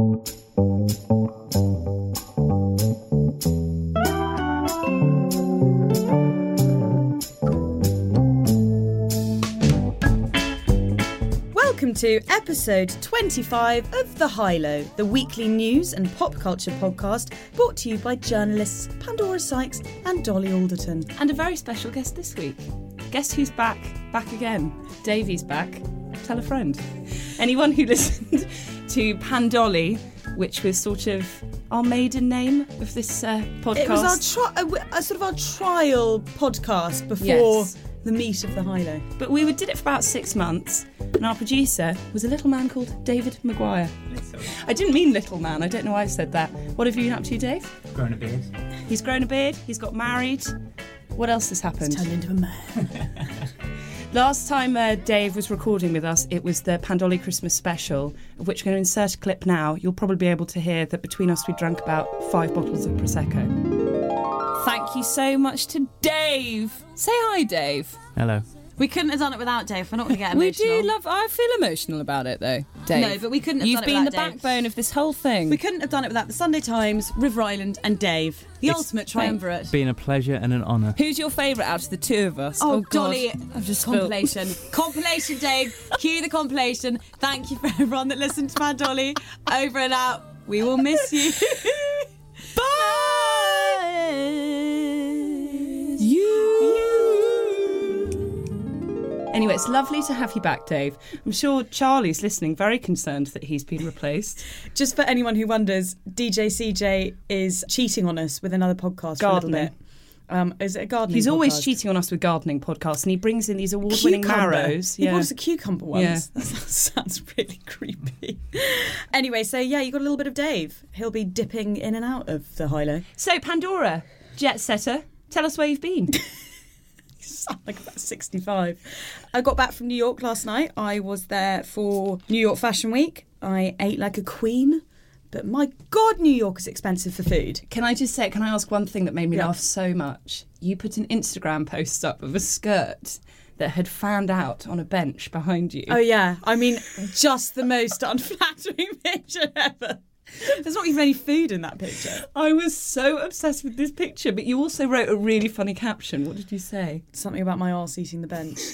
Welcome to episode 25 of The High Low, the weekly news and pop culture podcast brought to you by journalists Pandora Sykes and Dolly Alderton. And a very special guest this week. Guess who's back? Back again. Davey's back. Tell a friend. Anyone who listened to Pandolly, which was sort of our maiden name of this uh, podcast. It was our tri- a, a sort of our trial podcast before Yes. the meat of The High Low. But we did it for about six months, and our producer was a little man called David Maguire. Little. I didn't mean little man, I don't know why I said that. What have you been up to, Dave? Grown a beard. He's grown a beard, he's got married. What else has happened? Turned into a man. Last time uh, Dave was recording with us, it was the Pandolly Christmas special, of which we're going to insert a clip now. You'll probably be able to hear that between us we drank about five bottles of Prosecco. Thank you so much to Dave. Say hi, Dave. Hello. We couldn't have done it without Dave. We're not going to get emotional. We emotional. do love. I feel emotional about it though, Dave. No, but we couldn't have done it. You've done it been the without Dave. backbone of this whole thing. we couldn't have done it without the Sunday Times, River Island, and Dave. The It's- ultimate triumvirate. Been a pleasure and an honour. Who's your favourite out of the two of us? Oh, oh God. Dolly, I've just spilled- compilation. compilation, Dave. Cue the compilation. Thank you for everyone that listened to my Dolly. Over and out. We will miss you. Anyway, it's lovely to have you back, Dave. I'm sure Charlie's listening, very concerned that he's been replaced. Just for anyone who wonders, DJ CJ is cheating on us with another podcast for a little bit. Um, is it a gardening? He's always cheating on us with gardening podcasts, and he brings in these award-winning Cucumber. marrows. He brought us a cucumber once. Yeah. That sounds, sounds really creepy. anyway, so yeah, you got a little bit of Dave. He'll be dipping in and out of the high low. So, Pandora, jet setter, tell us where you've been. sound like about 65. I got back from New York last night. I was there for New York Fashion Week. I ate like a queen, but my God, New York is expensive for food. Can I just say, can I ask one thing that made me Yeah. laugh so much? You put an Instagram post up of a skirt that had found out on a bench behind you. Oh, yeah. I mean, just the most unflattering picture ever. There's not even any food in that picture. I was so obsessed with this picture, but you also wrote a really funny caption. What did you say? Something about my arse eating the bench.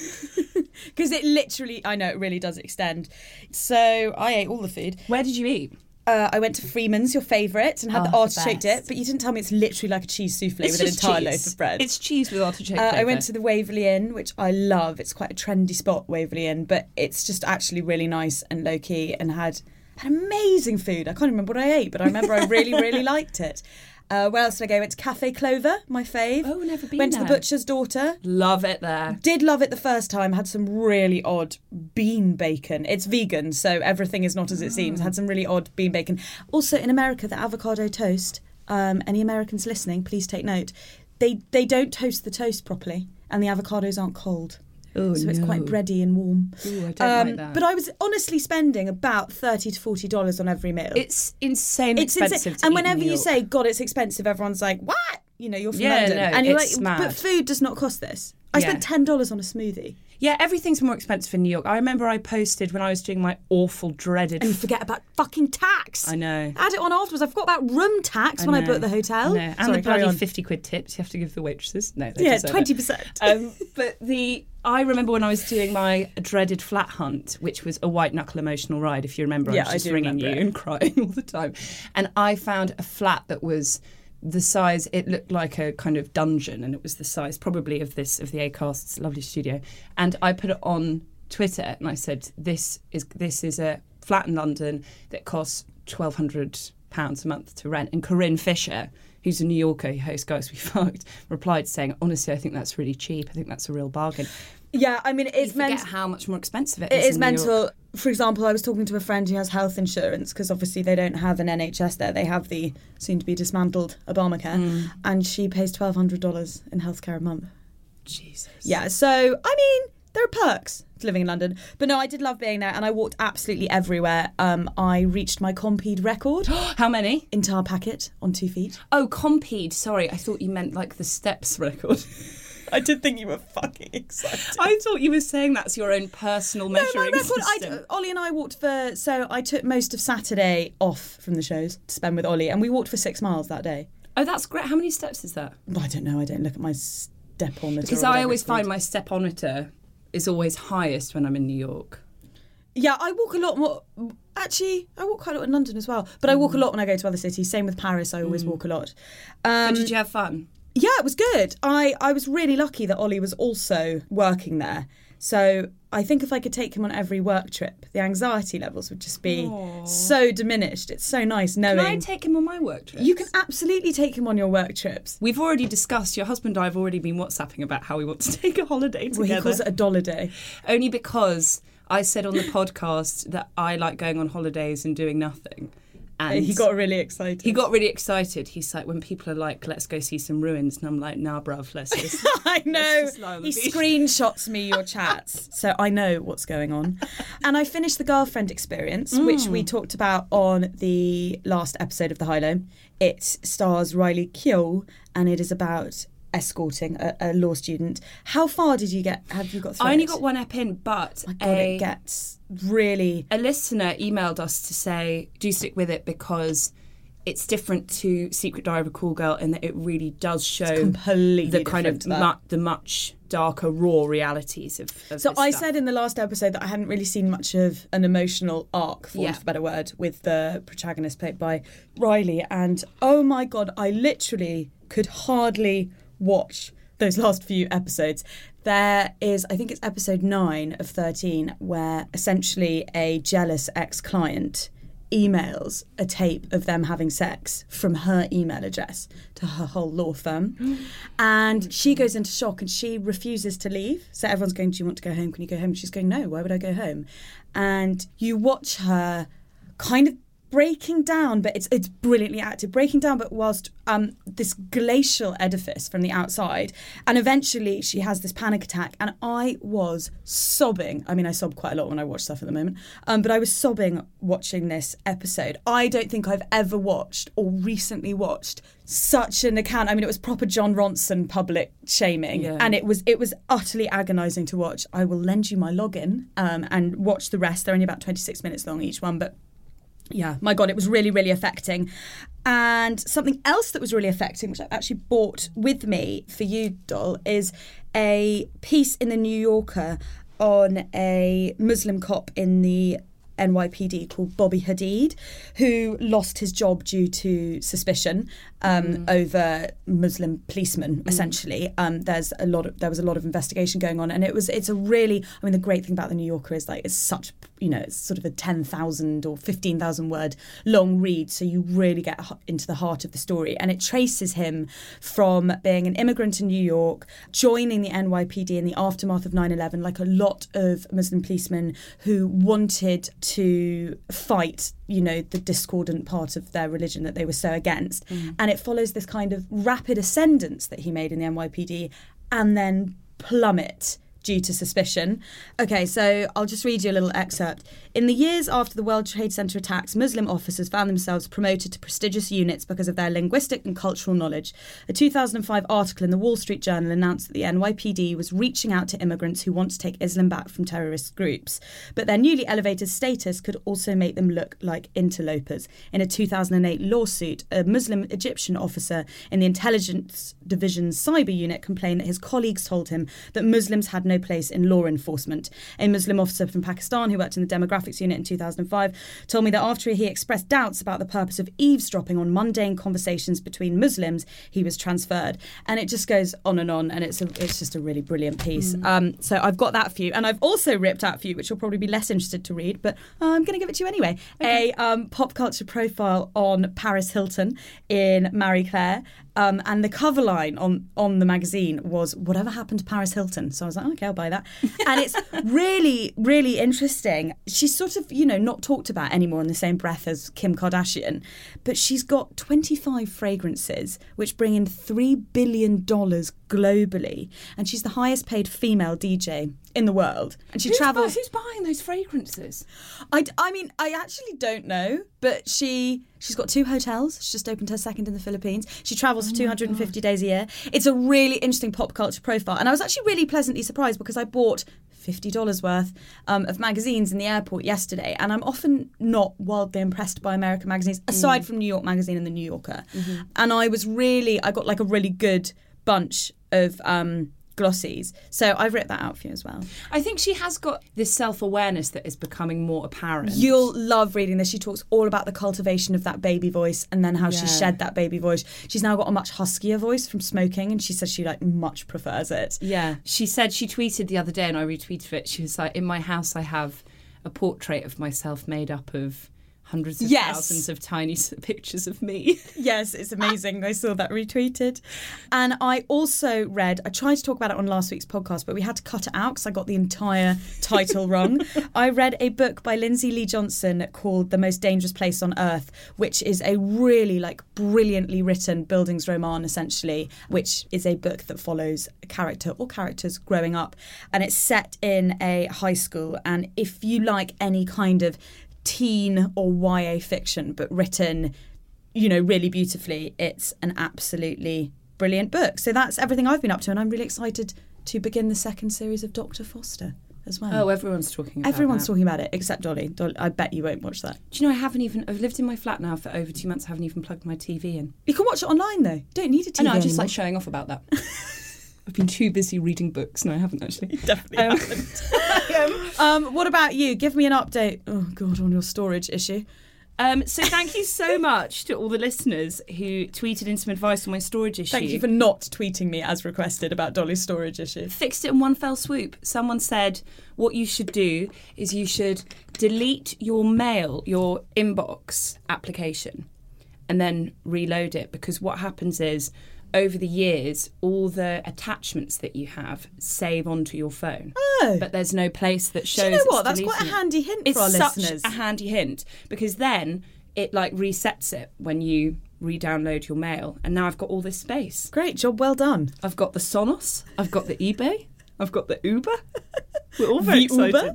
Because it literally, I know it really does extend. So I ate all the food. Where did you eat? Uh, I went to Freeman's, your favourite, and had Oh, the the artichoke dip, but you didn't tell me it's literally like a cheese souffle It's with an entire cheese. loaf of bread. It's cheese with artichoke. Uh, I went to the Waverly Inn, which I love. It's quite a trendy spot, Waverly Inn, but it's just actually really nice and low key and had, had amazing food. I can't remember what I ate, but I remember I really, really liked it. Uh, where else did I go? Went to Cafe Clover, my fave. Oh, never been Went to the. Butcher's Daughter. Love it there. Did love it the first time. Had some really odd bean bacon. It's vegan, so everything is not as it seems. Had some really odd bean bacon. Also in America, the avocado toast. Um, any Americans listening, please take note. They they don't toast the toast properly, and the avocados aren't cold. Oh, so it's quite bready and warm. Um, Ooh, I don't like that. But I was honestly spending about thirty to forty dollars on every meal. It's insane it's expensive. insane. And whenever you say God, it's expensive, everyone's like, "What?" You know, you're from Yeah, London, no, and you're like, mad. "But food does not cost this." I Yeah. spent ten dollars on a smoothie. Yeah, everything's more expensive in New York. I remember I posted when I was doing my awful, dreaded. And you forget about fucking tax. I know. Add it on afterwards. I forgot about room tax when I know. booked the hotel. I know. And Sorry, the carry bloody on. fifty quid tips you have to give the waitresses. No, they Yeah, deserve it. twenty percent. Um, but the I remember when I was doing my dreaded flat hunt, which was a white knuckle emotional ride. If you remember, Yeah, I I was just do ringing you remember it. and crying all the time, and I found a flat that was the size. It looked like a kind of dungeon, and it was the size probably of this of the Acast's lovely studio. And I put it on Twitter, and I said, "This is this is a flat in London that costs twelve hundred pounds a month to rent." And Corinne Fisher. Who's a New Yorker who hosts Guys We Fucked, replied saying, Honestly, I think that's really cheap. I think that's a real bargain. Yeah, I mean, it's meant. how much more expensive it It is. is in New York. For example, I was talking to a friend who has health insurance because obviously they don't have an NHS there. They have the soon to be dismantled Obamacare, Mm. and she pays twelve hundred dollars in healthcare a month. Jesus. Yeah, so I mean, there are perks to living in London, but no, I did love being there, and I walked absolutely everywhere. Um, I reached my Compeed record, How many? entire packet on two feet. Oh, Compeed. Sorry, I thought you meant like the steps record. I did think you were fucking excited. I thought you were saying that's your own personal No, my record. I. Ollie and I walked for. So I took most of Saturday off from the shows to spend with Ollie, and we walked for six miles that day. Oh, that's great. How many steps is that? I don't know. I don't look at my stepometer. Because or I whatever always it's called. find my stepometer is always highest when I'm in New York. Yeah, I walk a lot more. Actually, I walk quite a lot in London as well. But I walk Mm. a lot when I go to other cities. Same with Paris. I always walk a lot. Um, But did you have fun? Yeah, it was good. I, I was really lucky that Ollie was also working there. So I think if I could take him on every work trip, the anxiety levels would just be so diminished. It's so nice knowing. Can I take him on my work trip? you can absolutely take him on your work trips. We've already discussed. Your husband and I have already been WhatsApping about how we want to take a holiday together. Well, he calls it a dollar day. Only because I said on the podcast that I like going on holidays and doing nothing. And he got really excited. he got really excited. He's like, when people are like, "Let's go see some ruins," and I'm like, "Nah, bruv, let's just." I know. just lie on the He beach. screenshots me your chats, so I know what's going on. And I finished the girlfriend experience, which we Mm. talked about on the last episode of The High Low. It stars Riley Keough, and it is about escorting a, a law student. How far did you get? Have you got? Through I only it? got one ep in, but My God, a, it gets really. a listener emailed us to say, "Do stick with it because." It's different to Secret Diary of a Call Girl in that it really does show completely the kind of different to that. mu- the much darker, raw realities of. of So I stuff. said in the last episode that I hadn't really seen much of an emotional arc, for want of a better word, with the protagonist played by Riley. And oh my god, I literally could hardly watch those last few episodes. There is, I think it's episode nine of 13, where essentially a jealous ex client emails a tape of them having sex from her email address to her whole law firm. And she goes into shock and she refuses to leave. So everyone's going, Do you want to go home? Can you go home? She's going, No, why would I go home? And you watch her kind of breaking down, but it's it's brilliantly acted, breaking down, but whilst um, this glacial edifice from the outside, and eventually she has this panic attack, and I was sobbing. I mean, I sob quite a lot when I watch stuff at the moment, um, but I was sobbing watching this episode. I don't think I've ever watched or recently watched such an account. I mean, it was proper Jon Ronson public shaming, Yeah. and it was it was utterly agonising to watch. I will lend you my login um, and watch the rest. They're only about twenty six minutes long each one, but yeah, my God, it was really, really affecting. And something else that was really affecting, which I've actually bought with me for you, Doll, is a piece in the New Yorker on a Muslim cop in the NYPD called Bobby Hadid, who lost his job due to suspicion um, over Muslim policemen. Essentially, um, there's a lot of there was a lot of investigation going on, and it was it's a really I mean the great thing about the New Yorker is like it's such you know it's sort of a ten thousand or fifteen thousand word long read, so you really get into the heart of the story, and it traces him from being an immigrant in New York, joining the NYPD in the aftermath of 9/11, like a lot of Muslim policemen who wanted to fight, you know, the discordant part of their religion that they were so against. Mm. And it follows this kind of rapid ascendance that he made in the NYPD and then plummet due to suspicion. Okay, so I'll just read you a little excerpt. In the years after the World Trade Center attacks, Muslim officers found themselves promoted to prestigious units because of their linguistic and cultural knowledge. A 2005 article in the Wall Street Journal announced that the NYPD was reaching out to immigrants who want to take Islam back from terrorist groups. But their newly elevated status could also make them look like interlopers. In a 2008 lawsuit, a Muslim Egyptian officer in the intelligence division's cyber unit complained that his colleagues told him that Muslims had no place in law enforcement. A Muslim officer from Pakistan who worked in the demographics unit in 2005 told me that after he expressed doubts about the purpose of eavesdropping on mundane conversations between Muslims, he was transferred. And it just goes on and on, and it's a, it's just a really brilliant piece. Um, so I've got that for you, and I've also ripped out for you, which you'll probably be less interested to read, but I'm going to give it to you anyway. A um, pop culture profile on Paris Hilton in Marie Claire. Um, and the cover line on on the magazine was "Whatever happened to Paris Hilton." So I was like, okay, I'll buy that. And it's really, really interesting. She's sort of, you know, not talked about anymore in the same breath as Kim Kardashian, but she's got 25 fragrances, which bring in three billion dollars globally, and she's the highest paid female DJ in the world. And she Who's, travels. who's buying those fragrances? I, I mean, I actually don't know, but she she's got two hotels. She's just opened her second in the Philippines. She travels for 250 days a year. It's a really interesting pop culture profile, and I was actually really pleasantly surprised because I bought. $50 worth um, of magazines in the airport yesterday, and I'm often not wildly impressed by American magazines, aside from New York Magazine and The New Yorker. And I was really, I got like a really good bunch of um, glossies. So I've written that out for you as well. I think she has got this self awareness that is becoming more apparent. You'll love reading this. She talks all about the cultivation of that baby voice and then how she shed that baby voice. She's now got a much huskier voice from smoking, and she says she like much prefers it. Yeah. She said she tweeted the other day and I retweeted it. She was like, In my house, I have a portrait of myself made up of hundreds of Yes. thousands of tiny pictures of me. Yes, it's amazing. I saw that retweeted. And I also read, I tried to talk about it on last week's podcast, but we had to cut it out because I got the entire title wrong. I read a book by Lindsey Lee Johnson called The Most Dangerous Place on Earth, which is a really like brilliantly written bildungsroman essentially, which is a book that follows a character or characters growing up. And it's set in a high school. And if you like any kind of teen or YA fiction, but written you know, really beautifully. It's an absolutely brilliant book. So that's everything I've been up to, and I'm really excited to begin the second series of Doctor Foster as well. Oh, everyone's talking about Everyone's that. talking about it except Dolly. Dolly. I bet you won't watch that. Do you know, I haven't even, I've lived in my flat now for over two months, I haven't even plugged my TV in. You can watch it online though. You don't need a TV I know, I'm just anymore. like showing off about that. I've been too busy reading books. No, I haven't actually. Definitely Um, haven't. um, what about you? Give me an update. Oh God, on your storage issue. Um, so thank you so much to all the listeners who tweeted in some advice on my storage issue. Thank you for not tweeting me as requested about Dolly's storage issue. fixed it in one fell swoop. Someone said what you should do is you should delete your mail, your inbox application, and then reload it because what happens is over the years, all the attachments that you have save onto your phone. Oh. But there's no place that shows. Do you know what? That's quite a handy hint for our such listeners. a handy hint because then it like resets it when you re-download your mail, and now I've got all this space. Great job, well done. I've got the Sonos, I've got the eBay, I've got the Uber. We're all very The Uber?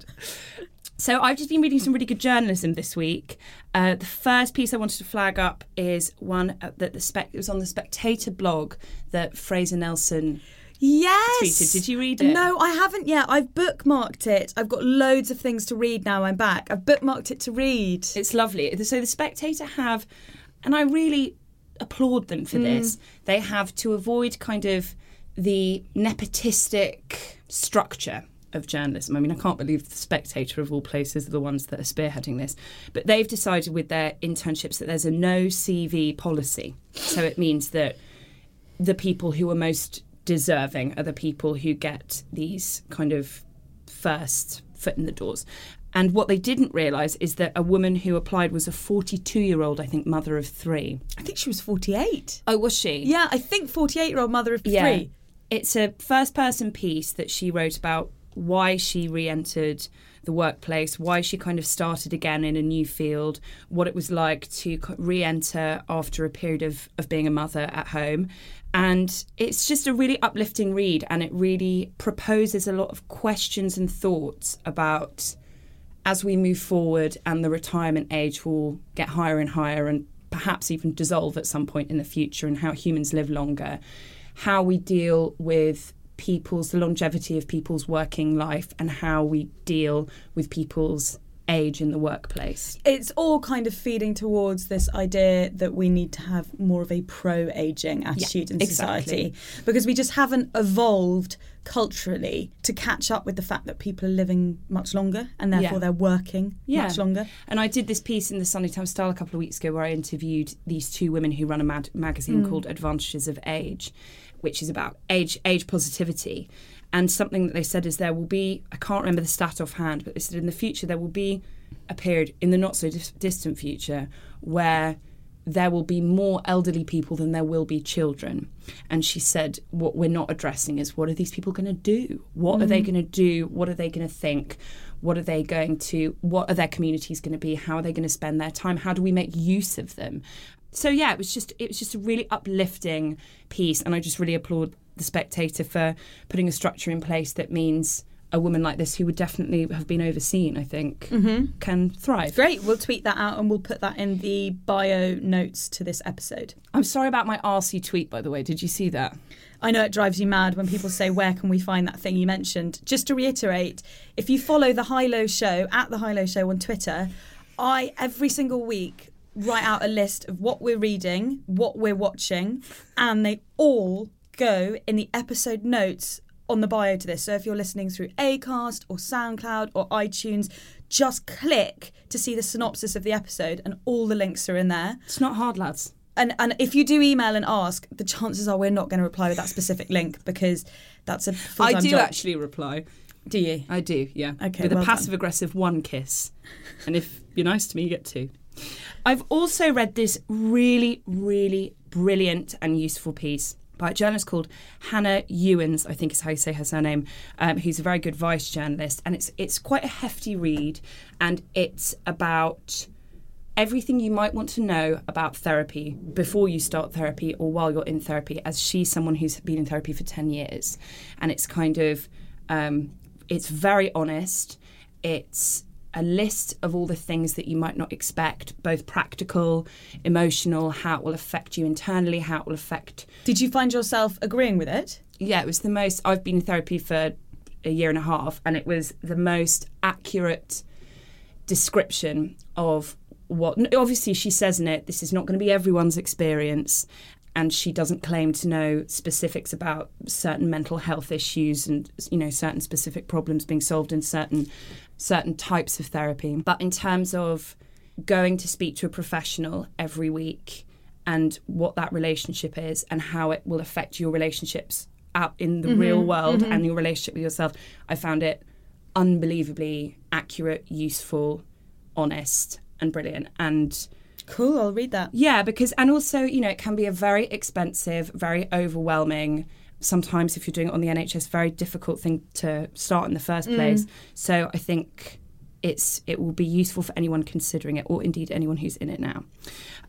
So I've just been reading some really good journalism this week. Uh, the first piece I wanted to flag up is one uh, that the spec it was on the Spectator blog that Fraser Nelson. Yes. tweeted. Did you read it? No, I haven't yet. I've bookmarked it. I've got loads of things to read now I'm back. I've bookmarked it to read. It's lovely. So the Spectator have, and I really applaud them for this. They have to avoid kind of the nepotistic structure of journalism. I mean, I can't believe the Spectator of all places are the ones that are spearheading this, but they've decided with their internships that there's a no CV policy. So it means that the people who are most deserving are the people who get these kind of first foot in the doors. And what they didn't realise is that a woman who applied was a 42 year old, I think, mother of three. I think she was 48. Oh, was she? Yeah, I think 48 year old mother of Yeah. three. It's a first person piece that she wrote about why she re entered the workplace, why she kind of started again in a new field, what it was like to re enter after a period of, of being a mother at home. And it's just a really uplifting read, and it really proposes a lot of questions and thoughts about as we move forward and the retirement age will get higher and higher and perhaps even dissolve at some point in the future and how humans live longer, how we deal with people's the longevity of people's working life and how we deal with people's age in the workplace. It's all kind of feeding towards this idea that we need to have more of a pro aging attitude in exactly. society because we just haven't evolved culturally to catch up with the fact that people are living much longer and therefore Yeah. they're working much longer. And I did this piece in the Sunday Times Style a couple of weeks ago where I interviewed these two women who run a mag- magazine mm. called Advantages of Age, which is about age age positivity. And something that they said is there will be I can't remember the stat offhand, but they said in the future there will be a period in the not so dis- distant future where there will be more elderly people than there will be children. And she said, What we're not addressing is what are these people going to do? What are they mm-hmm. going to do? What are they going to think? What are they going to, what are their communities going to be? How are they going to spend their time? How do we make use of them? So yeah, it was just it was just a really uplifting piece, and I just really applaud the Spectator for putting a structure in place that means a woman like this who would definitely have been overseen, I think, mm-hmm. can thrive. Great. We'll tweet that out and we'll put that in the bio notes to this episode. I'm sorry about my RC tweet, by the way. Did you see that? I know it drives you mad when people say, Where can we find that thing you mentioned? Just to reiterate, if you follow the High Low Show at the High Low Show on Twitter, I every single week write out a list of what we're reading, what we're watching, and they all go in the episode notes on the bio to this. So if you're listening through Acast or SoundCloud or iTunes, just click to see the synopsis of the episode, and all the links are in there. It's not hard, lads. And and if you do email and ask, the chances are we're not going to reply with that specific link because that's a I do job. actually reply. Do you? I do, yeah. Okay, With well a passive aggressive one kiss. And if you're nice to me, you get two. I've also read this really, really brilliant and useful piece by a journalist called Hannah Ewens, I think is how you say her surname, um, who's a very good vice journalist. And it's it's quite a hefty read and it's about everything you might want to know about therapy before you start therapy or while you're in therapy, as she's someone who's been in therapy for 10 years. And it's kind of, um, it's very honest. It's a list of all the things that you might not expect, both practical, emotional, how it will affect you internally, how it will affect Did you find yourself agreeing with it? yeah, it was the most. I've been in therapy for a year and a half, and it was the most accurate description of what. Obviously, she says in it, this is not going to be everyone's experience, and she doesn't claim to know specifics about certain mental health issues and you know certain specific problems being solved in certain certain types of therapy. But in terms of going to speak to a professional every week and what that relationship is and how it will affect your relationships out in the real mm-hmm. world mm-hmm. and your relationship with yourself, I found it unbelievably accurate, useful, honest, and brilliant. And Cool, I'll read that. yeah, because and also, you know, it can be a very expensive, very overwhelming. Sometimes, if you're doing it on the NHS, very difficult thing to start in the first place. So I think it's it will be useful for anyone considering it, or indeed anyone who's in it now.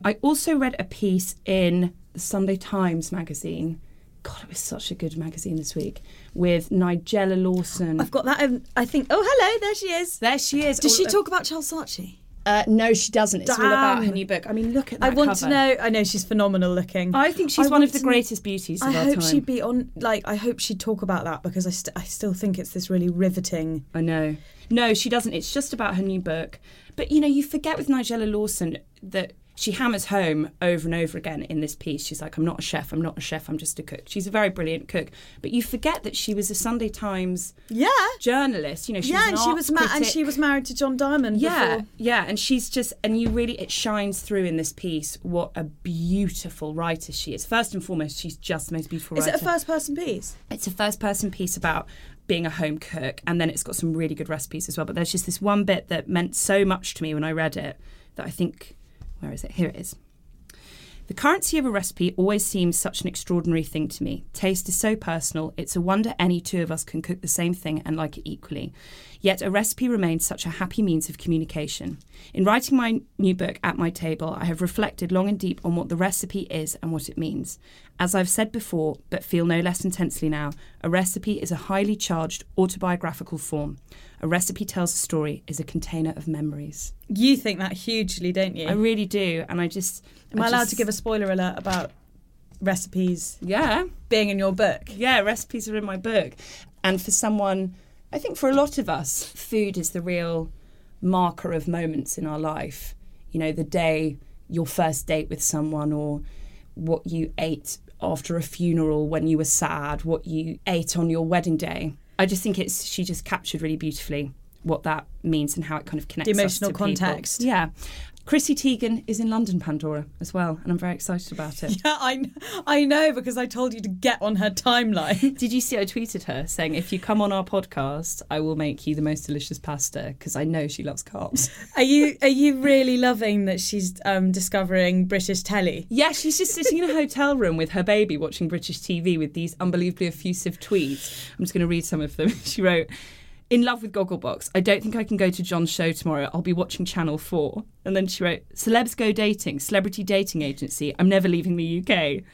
I also read a piece in the Sunday Times magazine. God, it was such a good magazine this week with Nigella Lawson. I've got that. Um, I think. Oh, hello, there she is. there she is. Does all she o- talk about Charles Saatchi? Uh, no, she doesn't. It's all about her new book. I mean, look at that I want cover. to know. I know she's phenomenal looking. I think she's I one of the greatest beauties of I our hope time. she'd be on. Like, I hope she'd talk about that because I, st- I still think it's this really riveting. I know. No, she doesn't. It's just about her new book. But you know, you forget with Nigella Lawson that she hammers home over and over again in this piece. She's like, I'm not a chef, I'm not a chef, I'm just a cook. She's a very brilliant cook. But you forget that she was a Sunday Times Yeah. journalist. You know, she yeah, was and an she was ma- and she was married to John Diamond. Yeah, before. yeah, and she's just, and you really, it shines through in this piece what a beautiful writer she is. First and foremost, she's just the most beautiful Is writer. it a first person piece? It's a first person piece about being a home cook, and then it's got some really good recipes as well. But there's just this one bit that meant so much to me when I read it that I think, where is it? Here it is. The currency of a recipe always seems such an extraordinary thing to me. Taste is so personal, it's a wonder any two of us can cook the same thing and like it equally. Yet a recipe remains such a happy means of communication. In writing my new book, At My Table, I have reflected long and deep on what the recipe is and what it means. As I've said before, but feel no less intensely now, a recipe is a highly charged autobiographical form. A recipe tells a story, is a container of memories. You think that hugely, don't you? I really do, and I just. Am I, I allowed to give a spoiler alert about recipes Yeah, being in your book? yeah, recipes are in my book. And for someone, I think for a lot of us, food is the real marker of moments in our life. You know, the day, your first date with someone, or what you ate after a funeral when you were sad, what you ate on your wedding day. I just think it's, she just captured really beautifully what that means and how it kind of connects us emotional to people. context. Yeah. Chrissy Teigen is in London, Pandora, as well, and I'm very excited about it. Yeah, I, I know because I told you to get on her timeline. Did you see I tweeted her saying, if you come on our podcast, I will make you the most delicious pasta because I know she loves carbs. Are you are you really loving that she's um, discovering British telly? Yeah, she's just sitting in a hotel room with her baby watching British TV with these unbelievably effusive tweets. I'm just going to read some of them. She wrote, in love with Gogglebox. I don't think I can go to John's show tomorrow. I'll be watching Channel 4. And then she wrote, Celebs Go Dating, celebrity dating agency. I'm never leaving the UK.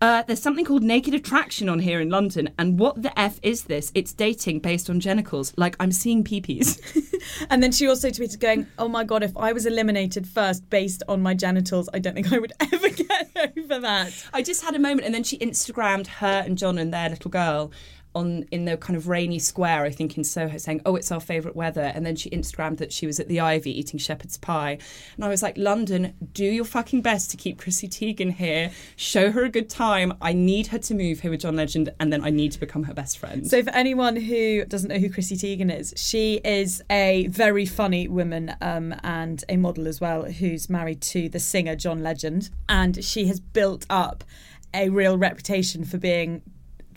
Uh, there's something called Naked Attraction on here in London, and what the F is this? It's dating based on genitals. Like, I'm seeing peepees. And then she also tweeted going, "Oh my god, if I was eliminated first based on my genitals, I don't think I would ever get over that." I just had a moment, and then she Instagrammed her and John and their little girl on in the kind of rainy square, I think in Soho, saying, "Oh, it's our favourite weather." And then she Instagrammed that she was at the Ivy eating shepherd's pie, and I was like, "London, do your fucking best to keep Chrissy Teigen here. Show her a good time. I need her to move here with John Legend, and then I need to become her best friend." So, for anyone who doesn't know who Chrissy Teigen is, she is a very funny woman um, and a model as well, who's married to the singer John Legend, and she has built up a real reputation for being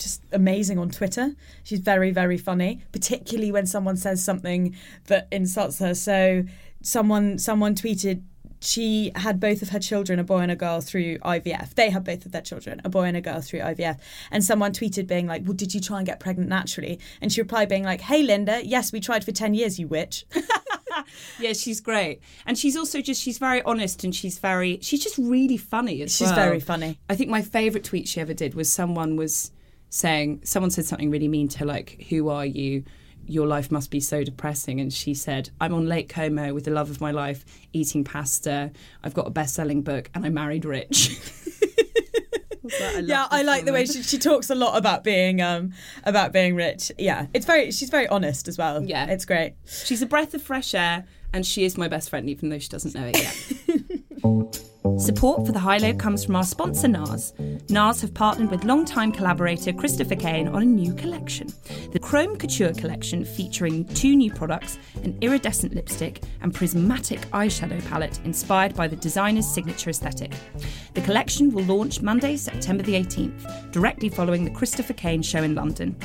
just amazing on Twitter. She's very, very funny, particularly when someone says something that insults her. So someone someone tweeted she had both of her children, a boy and a girl, through IVF. They had both of their children, a boy and a girl, through IVF. And someone tweeted being like, Well, did you try and get pregnant naturally? And she replied being like, Hey, Linda, yes, we tried for 10 years, you witch. yeah, she's great, and she's also just she's very honest and she's very she's just really funny as She's well. very funny. I think my favourite tweet she ever did was someone was saying someone said something really mean to like, "Who are you?" Your life must be so depressing. And she said, I'm on Lake Como with the love of my life, eating pasta. I've got a best selling book and I married rich. yeah, I like the way she, she talks a lot about being um about being rich. Yeah, it's very she's very honest as well. Yeah. it's great. She's a breath of fresh air and she is my best friend, even though she doesn't know it yet. Support for the High Low comes from our sponsor NARS. NARS have partnered with longtime collaborator Christopher Kane on a new collection. The Chrome Couture collection featuring two new products, an iridescent lipstick and prismatic eyeshadow palette inspired by the designer's signature aesthetic. The collection will launch Monday, September the 18th, directly following the Christopher Kane show in London.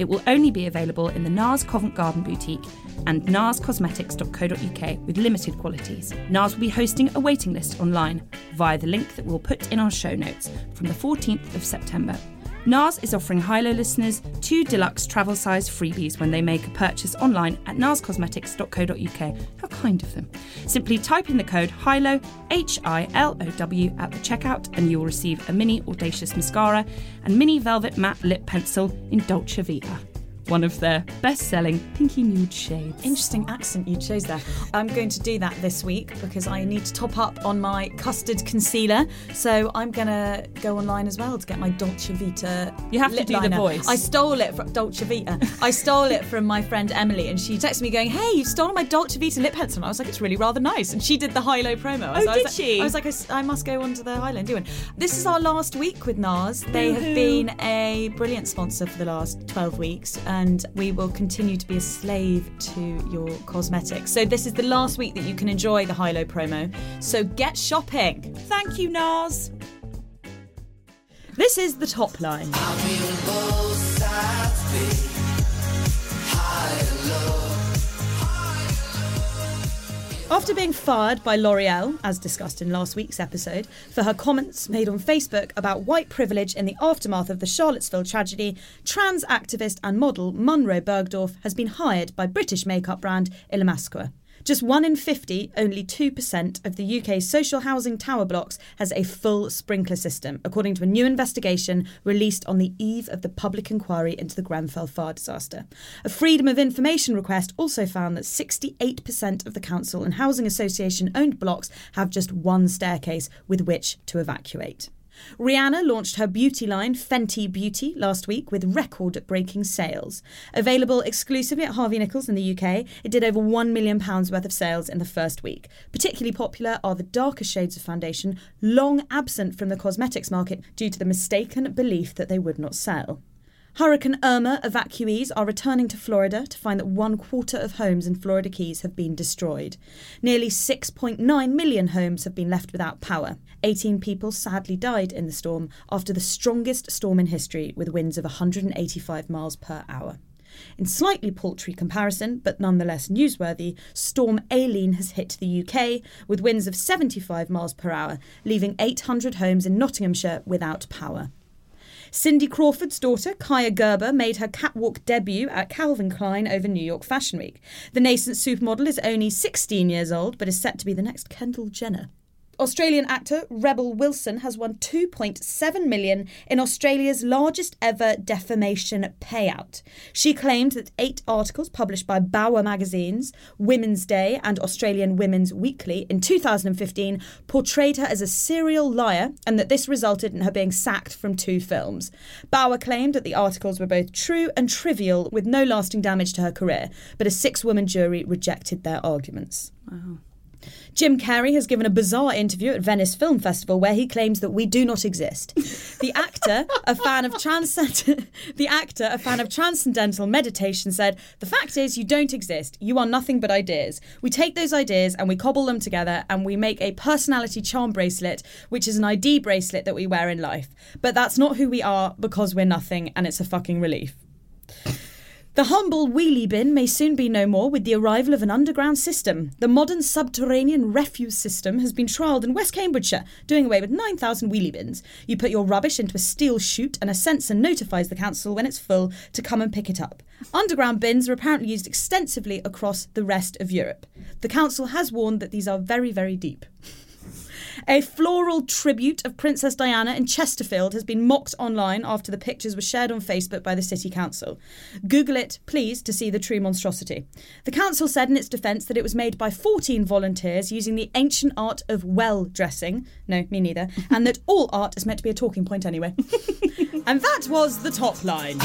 It will only be available in the NARS Covent Garden boutique and narscosmetics.co.uk with limited qualities. NARS will be hosting a waiting list online via the link that we'll put in our show notes from the 14th of September. NARS is offering High Low listeners two deluxe travel size freebies when they make a purchase online at narscosmetics.co.uk. How kind of them. Simply type in the code HILOW, H I L O W, at the checkout and you will receive a mini audacious mascara and mini velvet matte lip pencil in Dolce Vita. One of their best selling pinky nude shades. Interesting accent you chose there. I'm going to do that this week because I need to top up on my custard concealer. So I'm going to go online as well to get my Dolce Vita. You have to do the liner. voice. I stole it from Dolce Vita. I stole it from my friend Emily, and she texted me going, "Hey, you've stolen my Dolce Vita lip pencil." And I was like, "It's really rather nice." And she did the high low promo. Oh, I was did like, she? I was like, I, I must go onto the high low and do one. This is our last week with NARS. They have been a brilliant sponsor for the last 12 weeks, and we will continue to be a slave to your cosmetics. So this is the last week that you can enjoy the high low promo. So get shopping. Thank you, NARS. This is the top line. After being fired by L'Oreal, as discussed in last week's episode, for her comments made on Facebook about white privilege in the aftermath of the Charlottesville tragedy, trans activist and model Munroe Bergdorf has been hired by British makeup brand Illamasqua. Just 1 in 50, only 2% of the UK's social housing tower blocks has a full sprinkler system, according to a new investigation released on the eve of the public inquiry into the Grenfell fire disaster. A Freedom of Information request also found that 68% of the council and housing association owned blocks have just one staircase with which to evacuate. Rihanna launched her beauty line, Fenty Beauty, last week with record breaking sales. Available exclusively at Harvey Nichols in the UK, it did over £1 million worth of sales in the first week. Particularly popular are the darker shades of foundation, long absent from the cosmetics market due to the mistaken belief that they would not sell. Hurricane Irma evacuees are returning to Florida to find that one quarter of homes in Florida Keys have been destroyed. Nearly 6.9 million homes have been left without power. 18 people sadly died in the storm after the strongest storm in history with winds of 185 miles per hour. In slightly paltry comparison, but nonetheless newsworthy, Storm Aileen has hit the UK with winds of 75 miles per hour, leaving 800 homes in Nottinghamshire without power. Cindy Crawford's daughter, Kaia Gerber, made her catwalk debut at Calvin Klein over New York Fashion Week. The nascent supermodel is only 16 years old, but is set to be the next Kendall Jenner. Australian actor Rebel Wilson has won 2.7 million in Australia's largest ever defamation payout. She claimed that eight articles published by Bauer magazines, Women's Day and Australian Women's Weekly in 2015 portrayed her as a serial liar and that this resulted in her being sacked from two films. Bauer claimed that the articles were both true and trivial with no lasting damage to her career, but a six-woman jury rejected their arguments. Wow. Jim Carrey has given a bizarre interview at Venice Film Festival where he claims that we do not exist. The actor, a fan of the actor, a fan of transcendental meditation, said, "The fact is, you don't exist. You are nothing but ideas. We take those ideas and we cobble them together and we make a personality charm bracelet, which is an ID bracelet that we wear in life. But that's not who we are because we're nothing, and it's a fucking relief." The humble wheelie bin may soon be no more with the arrival of an underground system. The modern subterranean refuse system has been trialled in West Cambridgeshire, doing away with 9,000 wheelie bins. You put your rubbish into a steel chute, and a sensor notifies the council when it's full to come and pick it up. Underground bins are apparently used extensively across the rest of Europe. The council has warned that these are very, very deep. A floral tribute of Princess Diana in Chesterfield has been mocked online after the pictures were shared on Facebook by the City Council. Google it, please, to see the true monstrosity. The council said in its defence that it was made by 14 volunteers using the ancient art of well dressing. No, me neither. And that all art is meant to be a talking point anyway. and that was the top line.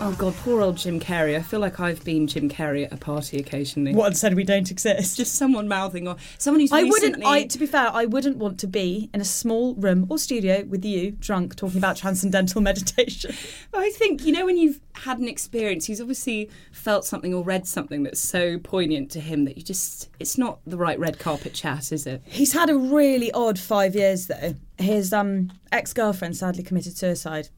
Oh god, poor old Jim Carrey. I feel like I've been Jim Carrey at a party occasionally. What said we don't exist? Just someone mouthing or someone who's I recently... wouldn't. I, to be fair, I wouldn't want to be in a small room or studio with you, drunk, talking about transcendental meditation. I think you know when you've had an experience, he's obviously felt something or read something that's so poignant to him that you just—it's not the right red carpet chat, is it? He's had a really odd five years, though. His um, ex-girlfriend sadly committed suicide,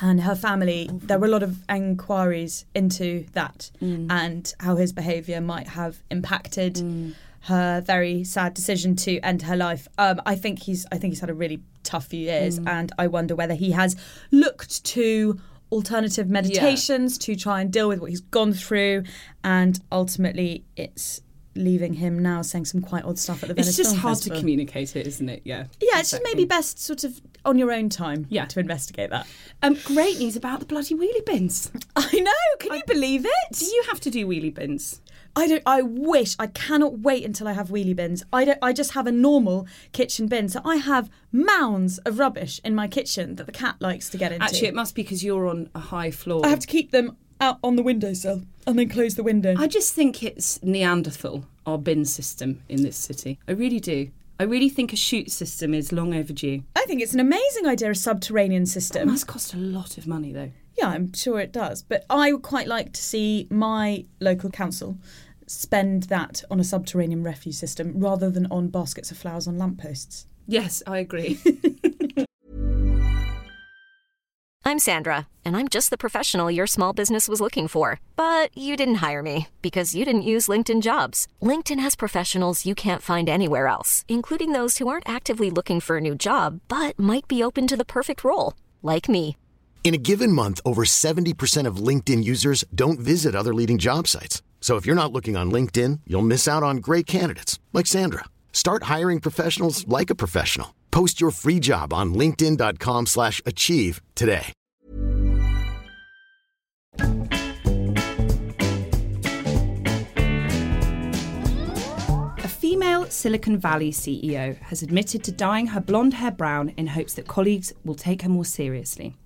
and her family. There were a lot of inquiries into that and how his behaviour might have impacted her very sad decision to end her life. Um, I think he's. I think he's had a really tough few years, and I wonder whether he has looked to alternative meditations to try and deal with what he's gone through, and ultimately it's leaving him now saying some quite odd stuff at the Venice It's just Film hard Festival. to communicate it, isn't it? Yeah. Yeah, it's just maybe best sort of on your own time Yeah. to investigate that. Um, great news about the bloody wheelie bins. I know, can you believe it? Do you have to do wheelie bins? I don't I wish I cannot wait until I have wheelie bins. I don't I just have a normal kitchen bin. So I have mounds of rubbish in my kitchen that the cat likes to get into. Actually, it must be because you're on a high floor. I have to keep them out on the windowsill and then close the window. I just think it's Neanderthal, our bin system in this city. I really do. I really think a chute system is long overdue. I think it's an amazing idea, a subterranean It system. must cost a lot of money, though. Yeah, I'm sure it does. But I would quite like to see my local council spend that on a subterranean refuse system rather than on baskets of flowers on lampposts. Yes, I agree. I'm Sandra, and I'm just the professional your small business was looking for. But you didn't hire me because you didn't use LinkedIn jobs. LinkedIn has professionals you can't find anywhere else, including those who aren't actively looking for a new job but might be open to the perfect role, like me. In a given month, over 70% of LinkedIn users don't visit other leading job sites. So if you're not looking on LinkedIn, you'll miss out on great candidates like Sandra. Start hiring professionals like a professional. Post your free job on linkedin.com/achieve today. A female Silicon Valley CEO has admitted to dyeing her blonde hair brown in hopes that colleagues will take her more seriously.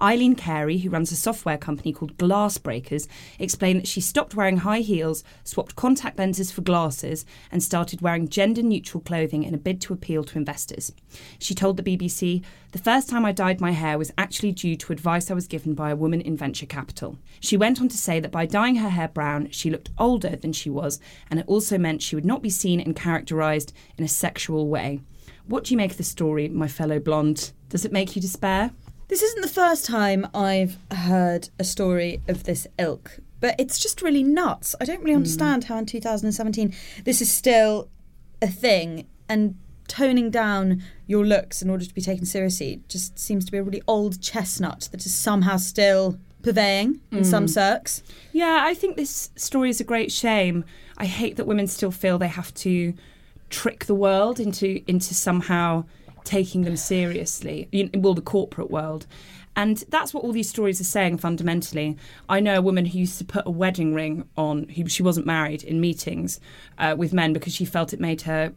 Eileen Carey, who runs a software company called Glassbreakers, explained that she stopped wearing high heels, swapped contact lenses for glasses, and started wearing gender neutral clothing in a bid to appeal to investors. She told the BBC, The first time I dyed my hair was actually due to advice I was given by a woman in venture capital. She went on to say that by dyeing her hair brown, she looked older than she was, and it also meant she would not be seen and characterised in a sexual way. What do you make of the story, my fellow blonde? Does it make you despair? This isn't the first time I've heard a story of this ilk, but it's just really nuts. I don't really hmm. understand how in 2017 this is still a thing and toning down your looks in order to be taken seriously just seems to be a really old chestnut that is somehow still purveying in some hmm. circs. Yeah, I think this story is a great shame. I hate that women still feel they have to trick the world into into somehow taking them seriously. You well, the corporate world. And that's what all these stories are saying fundamentally. I know a woman who used to put a wedding ring on, who she wasn't married, in meetings uh, with men because she felt it made her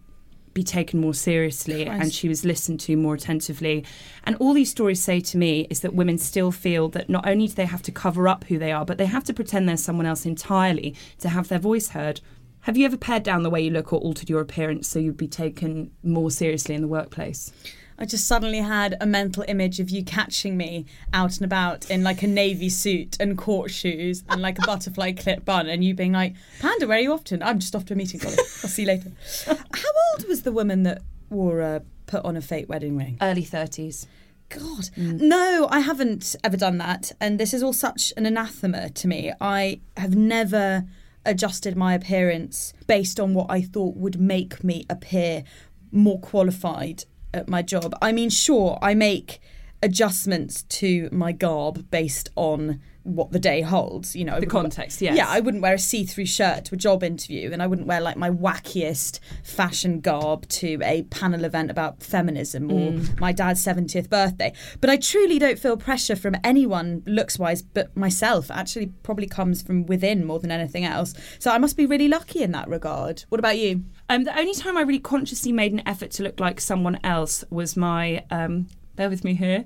be taken more seriously and she was listened to more attentively. And all these stories say to me is that women still feel that not only do they have to cover up who they are, but they have to pretend they're someone else entirely to have their voice heard. Have you ever pared down the way you look or altered your appearance so you'd be taken more seriously in the workplace? I just suddenly had a mental image of you catching me out and about in like a navy suit and court shoes and like a butterfly clip bun, and you being like, "Panda, where are you off to?" I'm just off to a meeting, Dolly. I'll see you later. How old was the woman that wore a put on a fake wedding ring? Early 30s. God, mm. no, I haven't ever done that, and this is all such an anathema to me. I have never adjusted my appearance based on what I thought would make me appear more qualified at my job. I mean, sure, I make adjustments to my garb based on what the day holds. You know, The context, yes. Yeah, I wouldn't wear a see-through shirt to a job interview, and I wouldn't wear like my wackiest fashion garb to a panel event about feminism or Mm. my dad's seventieth birthday. But I truly don't feel pressure from anyone looks-wise, but myself. Actually, probably comes from within more than anything else. So I must be really lucky in that regard. What about you? Um, the only time I really consciously made an effort to look like someone else was my, um, bear with me here,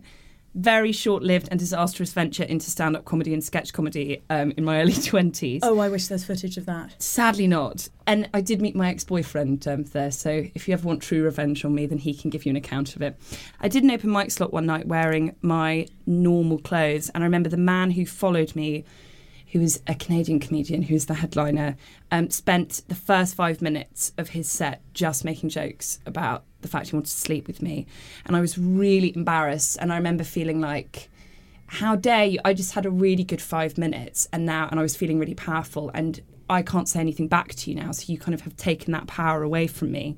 very short lived and disastrous venture into stand up comedy and sketch comedy um, in my early 20s. Oh, I wish there's footage of that. Sadly not. And I did meet my ex boyfriend um, there, so if you ever want true revenge on me, then he can give you an account of it. I did an open mic slot one night wearing my normal clothes, and I remember the man who followed me, who was a Canadian comedian who was the headliner, um, spent the first five minutes of his set just making jokes about the fact he wanted to sleep with me. And I was really embarrassed, and I remember feeling like, how dare you? I just had a really good five minutes, and now, and I was feeling really powerful, and I can't say anything back to you now. So you kind of have taken that power away from me.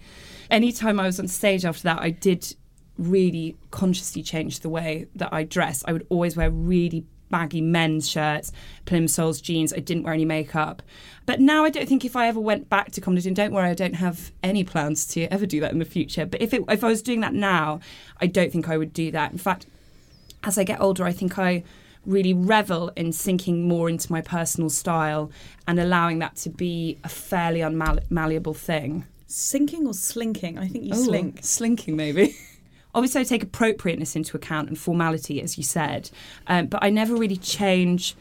Anytime I was on stage after that, I did really consciously change the way that I dress. I would always wear really baggy men's shirts, plimsolls, jeans. I didn't wear any makeup. But now I don't think if I ever went back to comedy, and don't worry, I don't have any plans to ever do that in the future. But if it, if I was doing that now, I don't think I would do that. In fact, as I get older, I think I really revel in sinking more into my personal style and allowing that to be a fairly unmalleable thing. Sinking or slinking? I think you slink. Slinking, maybe. Obviously, I take appropriateness into account and formality, as you said, um, but I never really change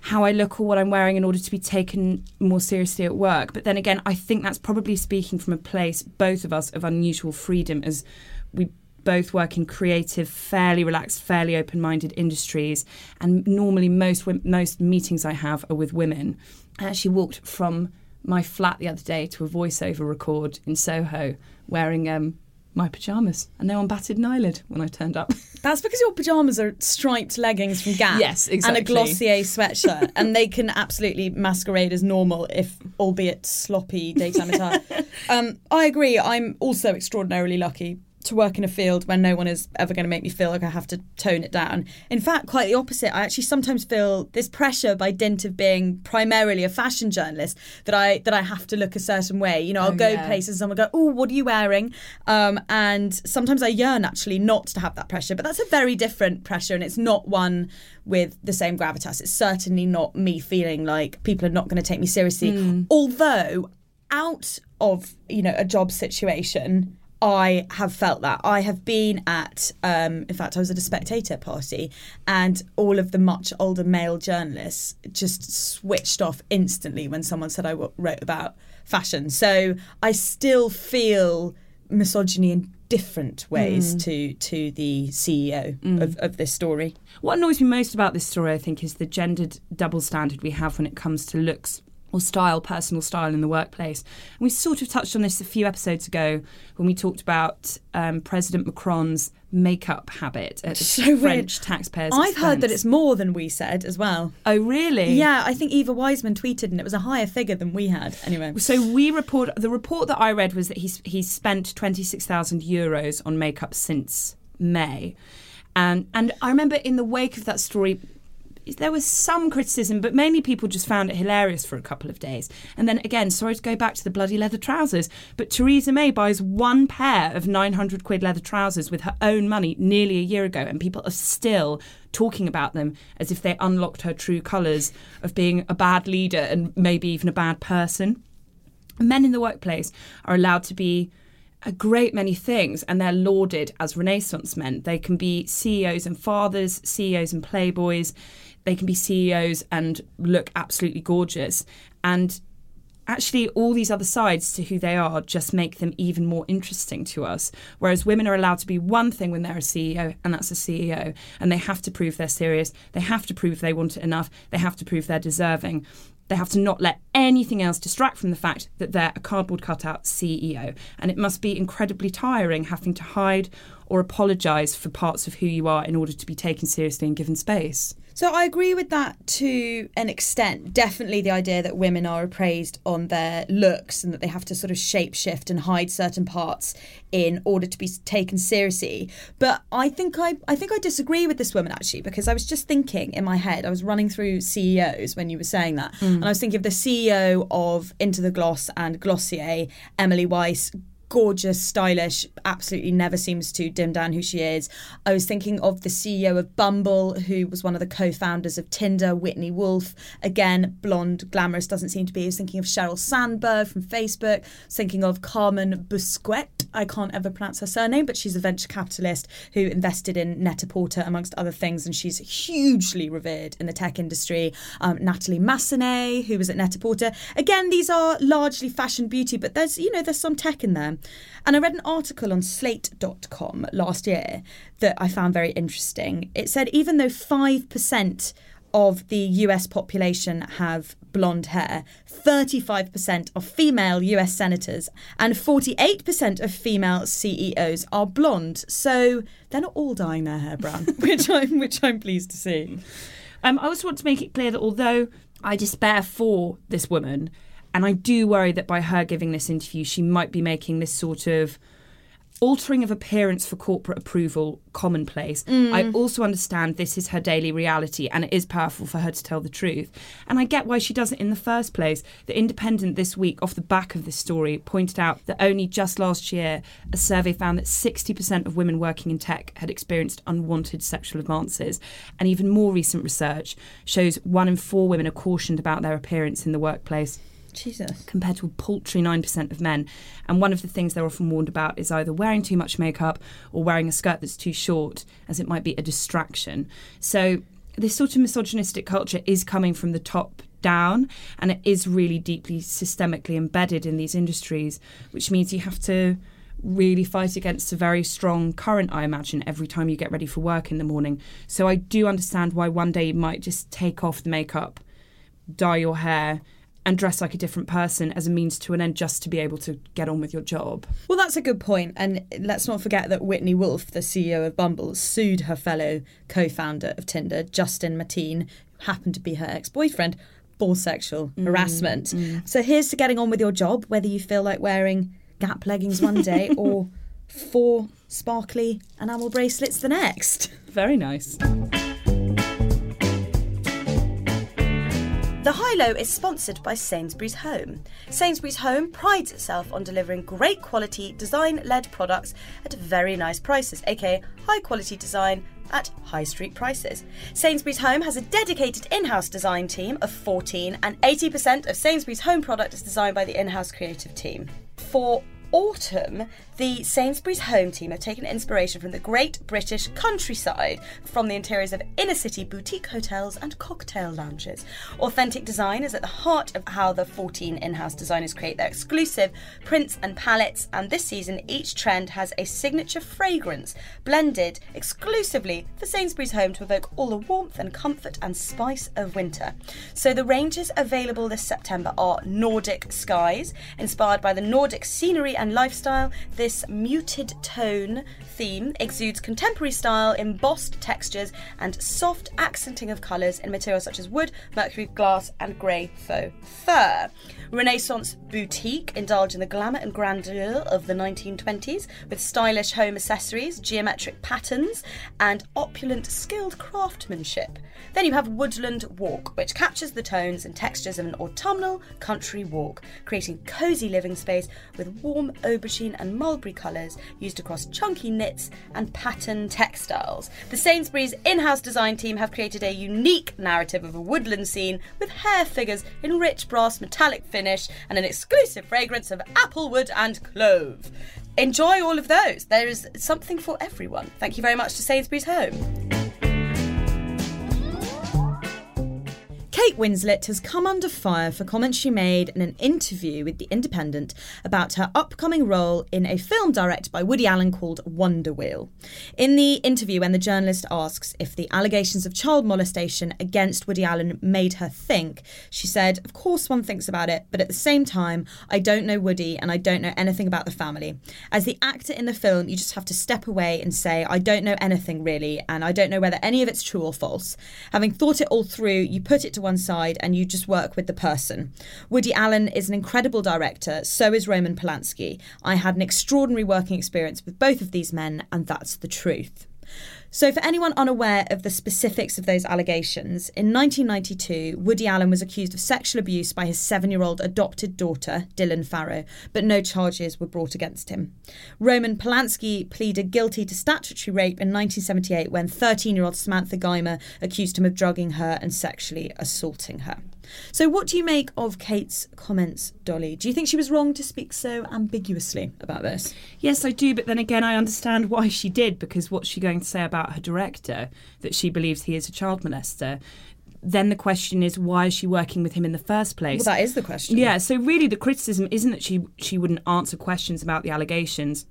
how I look or what I'm wearing in order to be taken more seriously at work. But then again, I think that's probably speaking from a place, both of us, of unusual freedom as we both work in creative, fairly relaxed, fairly open-minded industries, and normally most most meetings I have are with women. I actually walked from my flat the other day to a voiceover record in Soho wearing um, my pajamas, and no one batted an eyelid when I turned up. That's because your pajamas are striped leggings from Gap. Yes, exactly. And a Glossier sweatshirt. and they can absolutely masquerade as normal, if albeit sloppy daytime attire. um, I agree. I'm also extraordinarily lucky to work in a field where no one is ever going to make me feel like I have to tone it down. In fact, quite the opposite. I actually sometimes feel this pressure by dint of being primarily a fashion journalist that I that I have to look a certain way. You know, I'll Oh, go yeah. places and someone go, "Oh, what are you wearing?" Um, and sometimes I yearn actually not to have that pressure, but that's a very different pressure, and it's not one with the same gravitas. It's certainly not me feeling like people are not going to take me seriously. Although, out of you know a job situation. I have felt that. I have been at, um, in fact, I was at a spectator party, and all of the much older male journalists just switched off instantly when someone said I w- wrote about fashion. So I still feel misogyny in different ways to to the CEO of, of this story. What annoys me most about this story, I think, is the gendered double standard we have when it comes to looks or style, personal style in the workplace. And we sort of touched on this a few episodes ago when we talked about um, President Macron's makeup habit at the So weird. French taxpayers' I've heard that it's more than we said as well. Oh, really? Yeah, I think Eva Wiseman tweeted, and it was a higher figure than we had. Anyway, So we report the report that I read was that he's he's spent twenty six thousand euros on makeup since May, and and I remember in the wake of that story. There was some criticism, but mainly people just found it hilarious for a couple of days. And then again, sorry to go back to the bloody leather trousers, but Theresa May buys one pair of 900 quid leather trousers with her own money nearly a year ago, and people are still talking about them as if they unlocked her true colours of being a bad leader and maybe even a bad person. Men in the workplace are allowed to be a great many things and they're lauded as renaissance men. They can be ceos and fathers ceos and playboys they can be ceos and look absolutely gorgeous. And actually all these other sides to who they are just make them even more interesting to us. Whereas women are allowed to be one thing when they're a ceo and that's a ceo and they have to prove they're serious. They have to prove they want it enough. They have to prove they're deserving. They have to not let anything else distract from the fact that they're a cardboard cutout CEO. And it must be incredibly tiring having to hide or apologise for parts of who you are in order to be taken seriously and given space. So I agree with that to an extent. Definitely the idea that women are appraised on their looks and that they have to sort of shape shift and hide certain parts in order to be taken seriously. But I think I I think I disagree with this woman actually because I was just thinking in my head, I was running through CEOs when you were saying that. Hmm. And I was thinking of the CEO of Into the Gloss and Glossier, Emily Weiss, gorgeous, stylish, absolutely never seems to dim down who she is. I was thinking of the CEO of Bumble, who was one of the co founders of Tinder, Whitney Wolfe. Again, blonde, glamorous, doesn't seem to be. I was thinking of Sheryl Sandberg from Facebook. Thinking of Carmen Busquet. I can't ever pronounce her surname, but she's a venture capitalist who invested in Net-a-Porter, amongst other things, and she's hugely revered in the tech industry. Um, Natalie Massenet, who was at Net-a-Porter. Again, these are largely fashion beauty, but there's, you know, there's some tech in there. And I read an article on slate.com last year that I found very interesting. It said even though 5% of the US population have blonde hair, 35% of female US senators, and 48% of female CEOs are blonde. So they're not all dyeing their hair brown, which I'm which I'm pleased to see. Um, I also want to make it clear that although I despair for this woman, and I do worry that by her giving this interview, she might be making this sort of altering of appearance for corporate approval commonplace. I mm. also understand this is her daily reality and it is powerful for her to tell the truth. And I get why she does it in the first place. The Independent this week, off the back of this story, pointed out that only just last year, a survey found that 60% of women working in tech had experienced unwanted sexual advances. And even more recent research shows one in four women are cautioned about their appearance in the workplace Jesus. compared to a paltry 9% of men. And one of the things they're often warned about is either wearing too much makeup or wearing a skirt that's too short, as it might be a distraction. So, this sort of misogynistic culture is coming from the top down and it is really deeply systemically embedded in these industries, which means you have to really fight against a very strong current, I imagine, every time you get ready for work in the morning. So I do understand why one day you might just take off the makeup, dye your hair, and dress like a different person as a means to an end just to be able to get on with your job. Well, that's a good point. And let's not forget that Whitney Wolfe, the CEO of Bumble, sued her fellow co founder of Tinder, Justin Mateen, who happened to be her ex boyfriend, for sexual mm, harassment. Mm. So here's to getting on with your job, whether you feel like wearing Gap leggings one day or four sparkly enamel bracelets the next. Very nice. The High Low is sponsored by Sainsbury's Home. Sainsbury's Home prides itself on delivering great quality, design led products at very nice prices, aka high quality design at high street prices. Sainsbury's Home has a dedicated in house design team of 14, and 80% of Sainsbury's Home product is designed by the in house creative team. For autumn, the Sainsbury's Home team have taken inspiration from the great British countryside, from the interiors of inner city boutique hotels and cocktail lounges. Authentic design is at the heart of how the 14 in house designers create their exclusive prints and palettes, and this season each trend has a signature fragrance blended exclusively for Sainsbury's Home to evoke all the warmth and comfort and spice of winter. So the ranges available this September are Nordic Skies, inspired by the Nordic scenery and lifestyle. This muted tone theme exudes contemporary style, embossed textures, and soft accenting of colours in materials such as wood, mercury, glass, and grey faux fur. Renaissance boutique indulge in the glamour and grandeur of the 1920s with stylish home accessories, geometric patterns, and opulent skilled craftsmanship. Then you have Woodland Walk, which captures the tones and textures of an autumnal country walk, creating cosy living space with warm aubergine and mulberry colours used across chunky knits and pattern textiles. The Sainsbury's in house design team have created a unique narrative of a woodland scene with hair figures in rich brass metallic finish and an exclusive fragrance of applewood and clove. Enjoy all of those. There is something for everyone. Thank you very much to Sainsbury's Home. Kate Winslet has come under fire for comments she made in an interview with The Independent about her upcoming role in a film directed by Woody Allen called Wonder Wheel. In the interview, when the journalist asks if the allegations of child molestation against Woody Allen made her think, she said, Of course, one thinks about it, but at the same time, I don't know Woody and I don't know anything about the family. As the actor in the film, you just have to step away and say, I don't know anything really, and I don't know whether any of it's true or false. Having thought it all through, you put it to one side and you just work with the person. Woody Allen is an incredible director, so is Roman Polanski. I had an extraordinary working experience with both of these men, and that's the truth. So, for anyone unaware of the specifics of those allegations, in 1992, Woody Allen was accused of sexual abuse by his seven year old adopted daughter, Dylan Farrow, but no charges were brought against him. Roman Polanski pleaded guilty to statutory rape in 1978 when 13 year old Samantha Geimer accused him of drugging her and sexually assaulting her. So, what do you make of Kate's comments, Dolly? Do you think she was wrong to speak so ambiguously about this? Yes, I do, but then again, I understand why she did because what's she going to say about her director that she believes he is a child molester? Then the question is, why is she working with him in the first place? Well, that is the question. Yeah, so really the criticism isn't that she she wouldn't answer questions about the allegations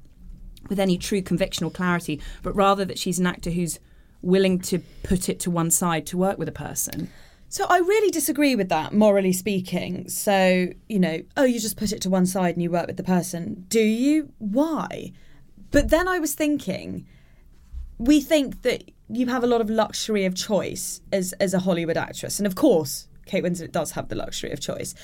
with any true conviction or clarity, but rather that she's an actor who's willing to put it to one side to work with a person. So I really disagree with that, morally speaking. So, you know, oh, you just put it to one side and you work with the person. Do you? Why? But then I was thinking, we think that you have a lot of luxury of choice as as a Hollywood actress. And of course, Kate Winslet does have the luxury of choice.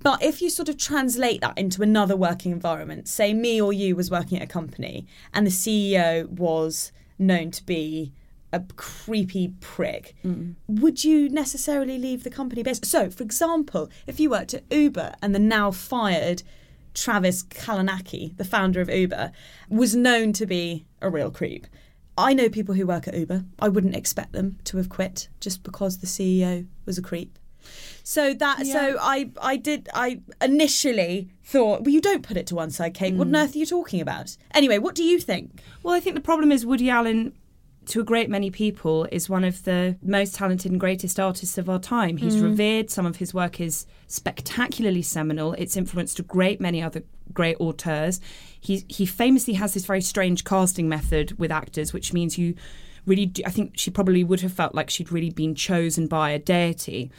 But if you sort of translate that into another working environment, say me or you was working at a company and the CEO was known to be a creepy prick, mm. would you necessarily leave the company based? So, for example, if you worked at Uber and the now fired Travis Kalanick, the founder of Uber, was known to be a real creep. I know people who work at Uber. I wouldn't expect them to have quit just because the CEO was a creep. So that yeah. so I I did I initially thought, well, you don't put it to one side, Kate. Mm. What on earth are you talking about? Anyway, what do you think? Well, I think the problem is Woody Allen to a great many people, is one of the most talented and greatest artists of our time. He's mm. revered. Some of his work is spectacularly seminal. It's influenced a great many other great auteurs. He he famously has this very strange casting method with actors, which means you really. Do, I think she probably would have felt like she'd really been chosen by a deity.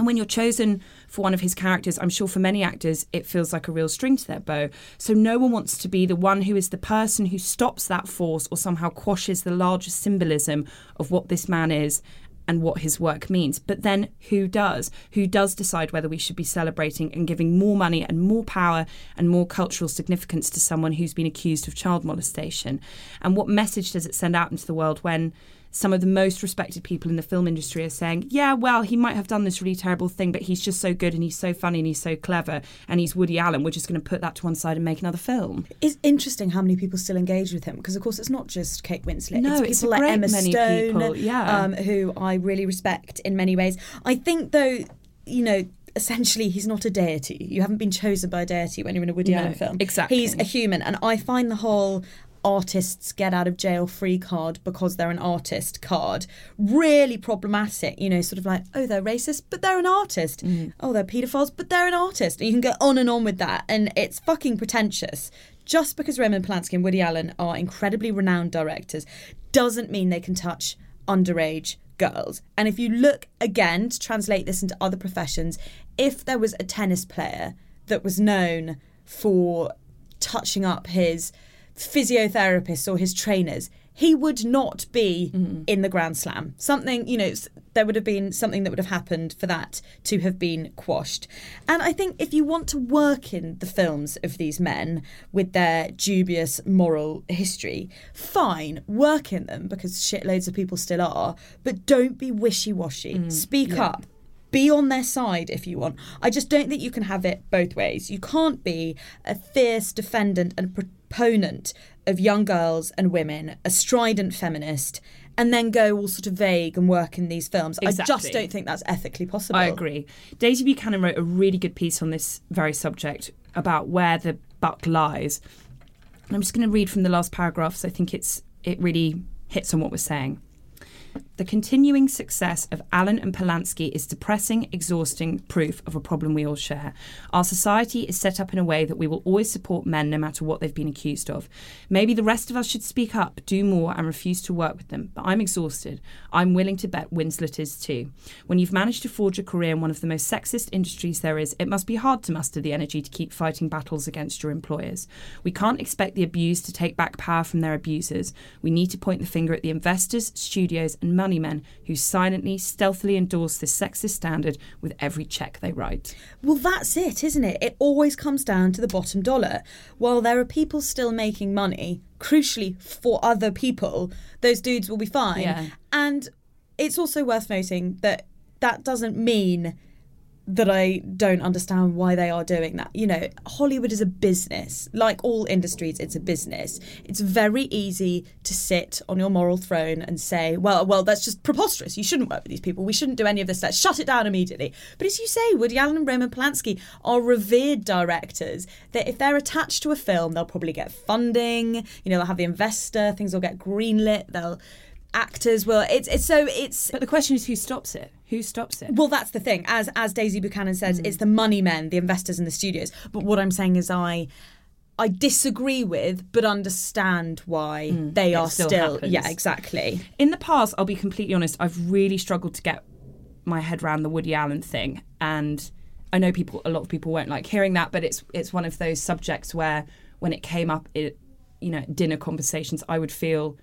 And when you're chosen for one of his characters, I'm sure for many actors, it feels like a real string to their bow. So no one wants to be the one who is the person who stops that force or somehow quashes the larger symbolism of what this man is and what his work means. But then who does? Who does decide whether we should be celebrating and giving more money and more power and more cultural significance to someone who's been accused of child molestation? And what message does it send out into the world when some of the most respected people in the film industry are saying, yeah, well, he might have done this really terrible thing, but he's just so good and he's so funny and he's so clever and he's Woody Allen. We're just going to put that to one side and make another film. It's interesting how many people still engage with him because, of course, it's not just Kate Winslet. No, it's people it's like Emma Stone, people, yeah. um, who I really respect in many ways. I think, though, you know, essentially he's not a deity. You haven't been chosen by a deity when you're in a Woody No, Allen film. exactly. He's a human, and I find the whole artists get out of jail free card because they're an artist card. Really problematic you know sort of like oh they're racist but they're an artist. Mm. Oh they're pedophiles but they're an artist. And you can go on and on with that. And it's fucking pretentious. Just because Roman Polanski and Woody Allen are incredibly renowned directors doesn't mean they can touch underage girls. And if you look again to translate this into other professions, if there was a tennis player that was known for touching up his physiotherapists or his trainers, he would not be mm-hmm. in the Grand Slam. Something, you know, there would have been something that would have happened for that to have been quashed. And I think if you want to work in the films of these men with their dubious moral history, fine, work in them because shitloads of people still are, but don't be wishy washy. Mm-hmm. Speak up be on their side if you want. I just don't think you can have it both ways. You can't be a fierce defendant and proponent of young girls and women, a strident feminist, and then go all sort of vague and work in these films. I just don't think that's ethically possible. I agree. Daisy Buchanan wrote a really good piece on this very subject about where the buck lies. And I'm just going to read from the last paragraphs. I think it's it really hits on what we're saying. The continuing success of Allen and Polanski is depressing, exhausting proof of a problem we all share. Our society is set up in a way that we will always support men no matter what they've been accused of. Maybe the rest of us should speak up, do more, and refuse to work with them. But I'm exhausted. I'm willing to bet Winslet is too. When you've managed to forge a career in one of the most sexist industries there is, it must be hard to muster the energy to keep fighting battles against your employers. We can't expect the abused to take back power from their abusers. We need to point the finger at the investors, studios, and money men who silently, stealthily endorse this sexist standard with every check they write. Well, that's it, isn't it? It always comes down to the bottom dollar. While there are people still making money, crucially for other people, those dudes will be fine. Yeah. And it's also worth noting that that doesn't mean that I don't understand why they are doing that. You know, Hollywood is a business. Like all industries, it's a business. It's very easy to sit on your moral throne and say, well, well, that's just preposterous. You shouldn't work with these people. We shouldn't do any of this. Let's shut it down immediately. But as you say, Woody Allen and Roman Polanski are revered directors that if they're attached to a film, they'll probably get funding, you know, they'll have the investor, things will get greenlit, they'll actors will it's it's so it's But the question is who stops it? Who stops it? well, that's the thing. As as Daisy Buchanan says, hmm. it's the money men, the investors and the studios. But what I'm saying is, I I disagree with, but understand why hmm. they it are still still. Yeah, exactly. In the past, I'll be completely honest, I've really struggled to get my head around the Woody Allen thing. And I know people, a lot of people won't like hearing that, but it's it's one of those subjects where when it came up, it, you know, dinner conversations, I would feel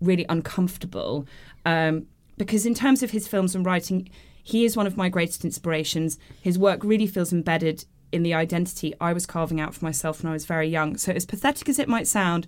really uncomfortable. Um, because in terms of his films and writing, he is one of my greatest inspirations. His work really feels embedded in the identity I was carving out for myself when I was very young. So, as pathetic as it might sound,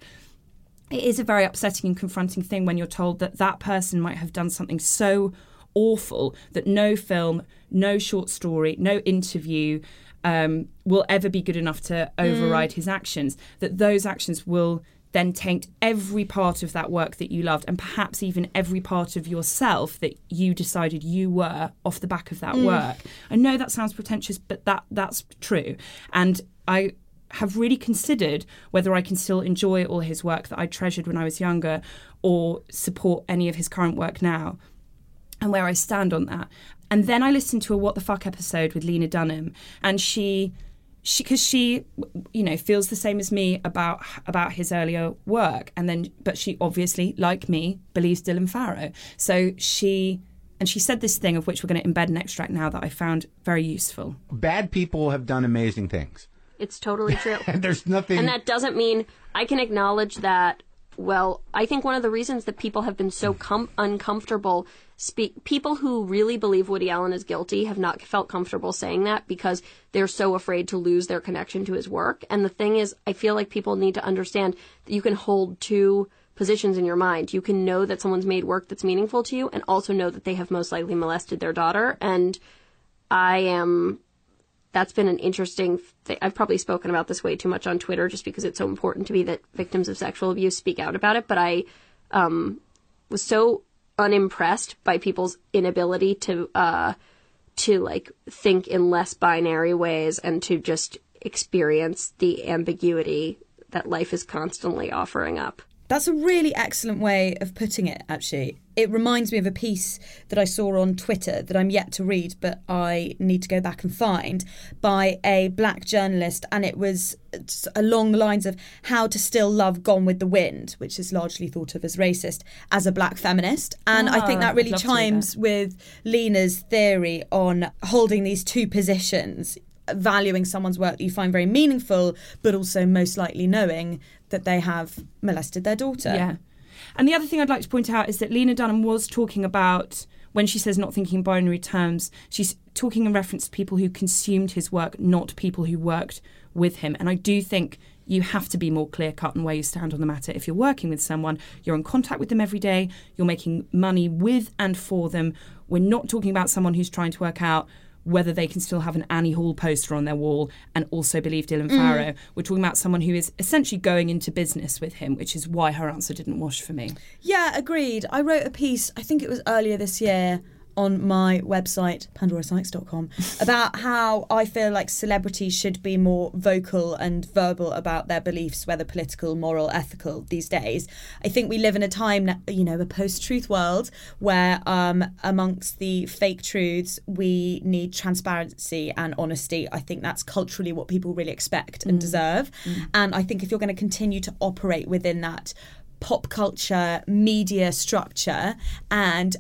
it is a very upsetting and confronting thing when you're told that that person might have done something so awful that no film, no short story, no interview um, will ever be good enough to override his actions. That those actions will then taint every part of that work that you loved and perhaps even every part of yourself that you decided you were off the back of that mm. work. I know that sounds pretentious, but that that's true. And I have really considered whether I can still enjoy all his work that I treasured when I was younger or support any of his current work now and where I stand on that. And then I listened to a What the Fuck episode with Lena Dunham and she she because she you know feels the same as me about about his earlier work and then but she obviously like me believes Dylan Farrow. So she and she said this thing of which we're going to embed an extract now that I found very useful. Bad people have done amazing things. It's totally true. And there's nothing. And that doesn't mean I can acknowledge that. Well, I think one of the reasons that people have been so com- uncomfortable speak people who really believe Woody Allen is guilty have not felt comfortable saying that because they're so afraid to lose their connection to his work. And the thing is, I feel like people need to understand that you can hold two positions in your mind. You can know that someone's made work that's meaningful to you and also know that they have most likely molested their daughter. And I am that's been an interesting thing. I've probably spoken about this way too much on Twitter just because it's so important to me that victims of sexual abuse speak out about it. But I um, was so unimpressed by people's inability to uh, to like think in less binary ways and to just experience the ambiguity that life is constantly offering up. That's a really excellent way of putting it, actually. It reminds me of a piece that I saw on Twitter that I'm yet to read, but I need to go back and find by a black journalist. And it was along the lines of how to still love Gone with the Wind, which is largely thought of as racist, as a black feminist. And I think Ah, that really I'd love to read chimes with Lena's theory on holding these two positions valuing someone's work that you find very meaningful, but also most likely knowing that they have molested their daughter. Yeah. And the other thing I'd like to point out is that Lena Dunham was talking about, when she says not thinking in binary terms, she's talking in reference to people who consumed his work, not people who worked with him. And I do think you have to be more clear cut on where you stand on the matter. If you're working with someone, you're in contact with them every day, you're making money with and for them. We're not talking about someone who's trying to work out whether they can still have an Annie Hall poster on their wall and also believe Dylan mm. Farrow. We're talking about someone who is essentially going into business with him, which is why her answer didn't wash for me. Yeah, agreed. I wrote a piece, I think it was earlier this year, on my website, pandorasykes.com, about how I feel like celebrities should be more vocal and verbal about their beliefs, whether political, moral, ethical, these days. I think we live in a time, you know, a post truth world where, um, amongst the fake truths, we need transparency and honesty. I think that's culturally what people really expect and deserve. And I think if you're going to continue to operate within that, pop culture media structure and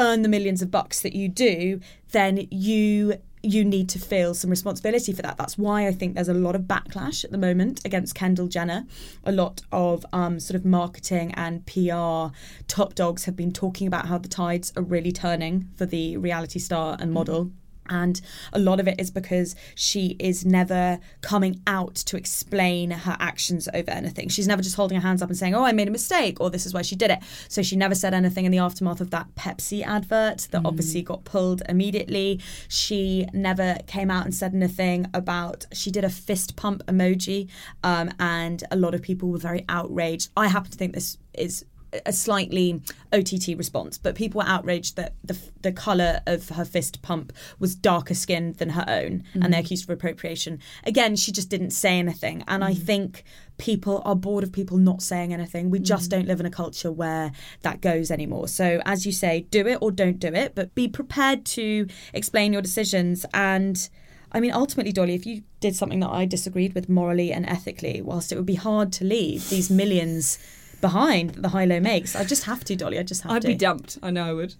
earn the millions of bucks that you do then you you need to feel some responsibility for that. That's why i think there's a lot of backlash at the moment against kendall jenner. A lot of um, sort of marketing and pr top dogs have been talking about how the tides are really turning for the reality star and model and a lot of it is because she is never coming out to explain her actions over anything. She's never just holding her hands up and saying, Oh, I made a mistake, or this is why she did it. So she never said anything in the aftermath of that Pepsi advert that obviously got pulled immediately. She never came out and said anything about, she did a fist pump emoji, um, and a lot of people were very outraged. I happen to think this is a slightly OTT response, but people were outraged that the the color of her fist pump was darker skinned than her own, and mm. they accused her of appropriation. Again, she just didn't say anything, and I mm. think people are bored of people not saying anything. We just mm. don't live in a culture where that goes anymore. So, as you say, do it or don't do it, but be prepared to explain your decisions and. I mean, ultimately, Dolly, if you did something that I disagreed with morally and ethically, whilst it would be hard to leave these millions behind that the high low makes, I just have to, Dolly. I just have I'd to. be dumped. I know I would.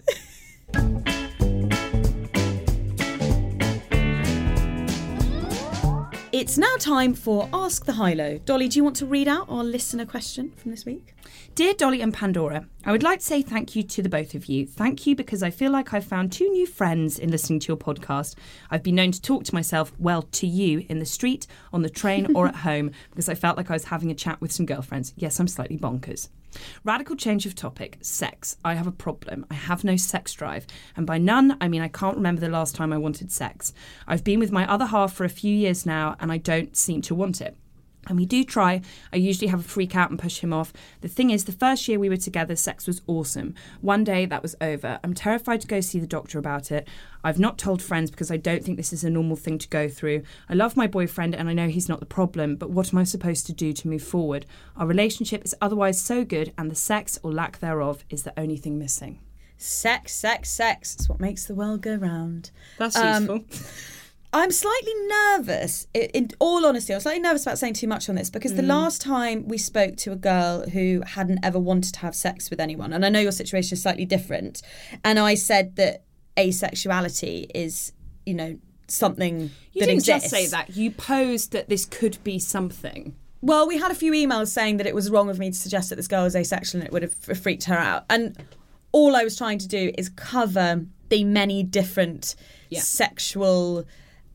It's now time for Ask the High Low. Dolly, do you want to read out our listener question from this week? Dear Dolly and Pandora, I would like to say thank you to the both of you. Thank you because I feel like I've found two new friends in listening to your podcast. I've been known to talk to myself, well, to you, in the street, on the train, or at home because I felt like I was having a chat with some girlfriends. Yes, I'm slightly bonkers. Radical change of topic sex. I have a problem. I have no sex drive. And by none, I mean I can't remember the last time I wanted sex. I've been with my other half for a few years now and I don't seem to want it. And we do try. I usually have a freak out and push him off. The thing is, the first year we were together, sex was awesome. One day that was over. I'm terrified to go see the doctor about it. I've not told friends because I don't think this is a normal thing to go through. I love my boyfriend and I know he's not the problem, but what am I supposed to do to move forward? Our relationship is otherwise so good, and the sex or lack thereof is the only thing missing. Sex, sex, sex. It's what makes the world go round. That's Um, useful. I'm slightly nervous. In all honesty, I'm slightly nervous about saying too much on this because the mm. last time we spoke to a girl who hadn't ever wanted to have sex with anyone, and I know your situation is slightly different, and I said that asexuality is, you know, something You that didn't exists. just say that. You posed that this could be something. Well, we had a few emails saying that it was wrong of me to suggest that this girl was asexual and it would have freaked her out. And all I was trying to do is cover the many different Yeah. sexual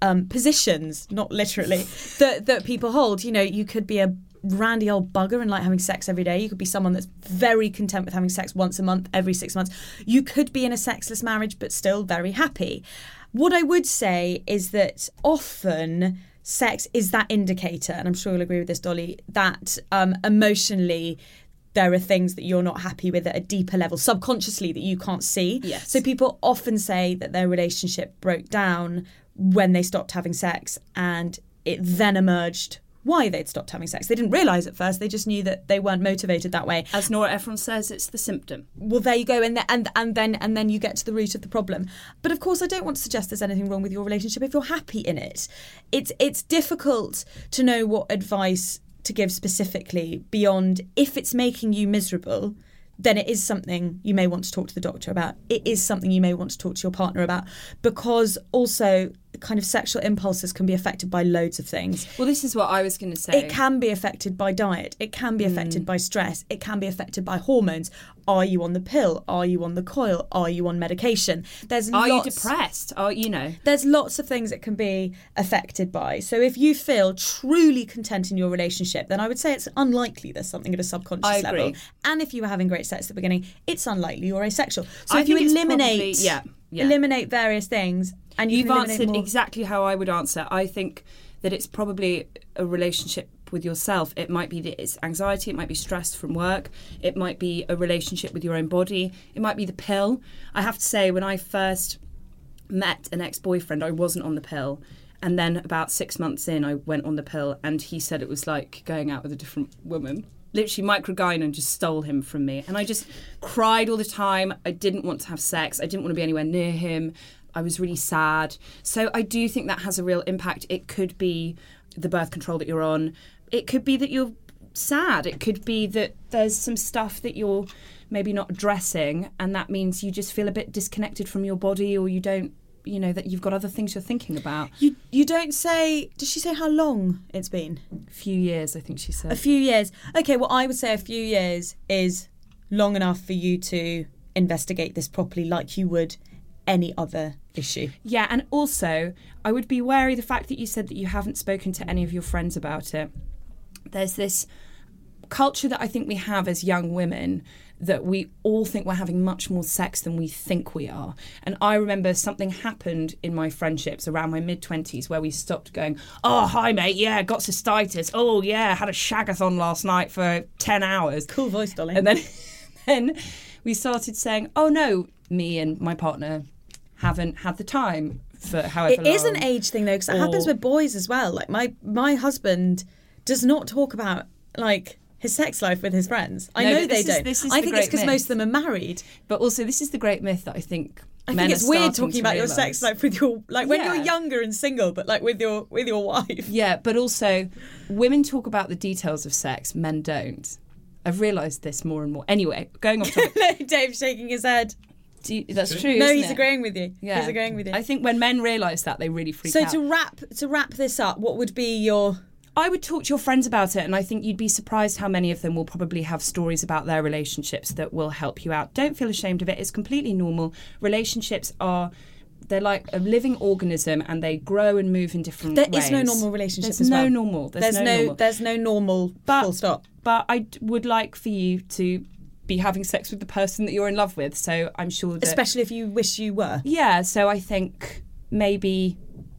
um, positions, not literally, that, that people hold. You know, you could be a randy old bugger and like having sex every day. You could be someone that's very content with having sex once a month, every six months. You could be in a sexless marriage but still very happy. What I would say is that often sex is that indicator, and I'm sure you'll agree with this, Dolly, that um, emotionally there are things that you're not happy with at a deeper level, subconsciously that you can't see. Yes. So people often say that their relationship broke down when they stopped having sex and it then emerged why they'd stopped having sex. They didn't realise at first, they just knew that they weren't motivated that way. As Nora Ephron says, it's the symptom. Well, there you go, and th- and and then and then you get to the root of the problem. But of course, I don't want to suggest there's anything wrong with your relationship if you're happy in it. It's it's difficult to know what advice to give specifically beyond if it's making you miserable. Then it is something you may want to talk to the doctor about. It is something you may want to talk to your partner about because also kind of sexual impulses can be affected by loads of things. Well, this is what I was going to say. It can be affected by diet. It can be affected Mm. by stress. It can be affected by hormones. Are you on the pill? Are you on the coil? Are you on medication? There's Are you depressed? Are you know? There's lots of things it can be affected by. So if you feel truly content in your relationship, then I would say it's unlikely there's something at a subconscious I agree. level. And if you were having great sex at the beginning, it's unlikely you're asexual. So I if you eliminate, probably- yeah, yeah. eliminate various things, and you You've answered more- exactly how I would answer. I think that it's probably a relationship with yourself. It might be that it's anxiety, it might be stress from work, it might be a relationship with your own body, it might be the pill. I have to say, when I first met an ex boyfriend, I wasn't on the pill. And then about six months in, I went on the pill, and he said it was like going out with a different woman. Literally, Microgynon just stole him from me. And I just cried all the time. I didn't want to have sex. I didn't want to be anywhere near him. I was really sad. So I do think that has a real impact. It could be the birth control that you're on, it could be that you're sad, it could be that there's some stuff that you're maybe not addressing, and that means you just feel a bit disconnected from your body or you don't. You know that you've got other things you're thinking about. You you don't say. Does she say how long it's been? A few years, I think she said. A few years. Okay, well, I would say a few years is long enough for you to investigate this properly, like you would any other issue. Yeah, and also I would be wary the fact that you said that you haven't spoken to any of your friends about it. There's this culture that I think we have as young women that we all think we're having much more sex than we think we are. And I remember something happened in my friendships around my mid 20s where we stopped going, Oh, hi, mate. Yeah, got cystitis. Oh, yeah, had a shagathon last night for 10 hours. Cool voice, darling. And then, then we started saying, Oh, no, me and my partner haven't had the time for however long. It is an age thing though, because it happens with boys as well. Like my my husband does not talk about like his sex life with his friends. I No, know they is- don't. I think it's because most of them are married. But also, this is the great myth that I think. I men think it's weird talking about your sex life with your like when Yeah. you're younger and single, but like with your with your wife. Yeah, but also, women talk about the details of sex, men don't. I've realised this more and more. Anyway, going off topic. Dave's shaking his head. Do you- that's true. No, isn't he's it? agreeing with you. Yeah. He's agreeing with you. I think when men realise that, they really freak so out. So to wrap to wrap this up, what would be your I would talk to your friends about it, and I think you'd be surprised how many of them will probably have stories about their relationships that will help you out. Don't feel ashamed of it, it's completely normal. Relationships are. They're like a living organism and they grow and move in different There ways. is no normal relationship There's as no well. normal. There's, there's no, no, normal. there's no normal But- full stop. But I d- would like for you to be having sex with the person that you're in love with. So I'm sure that. Especially if you wish you were. Yeah, so I think maybe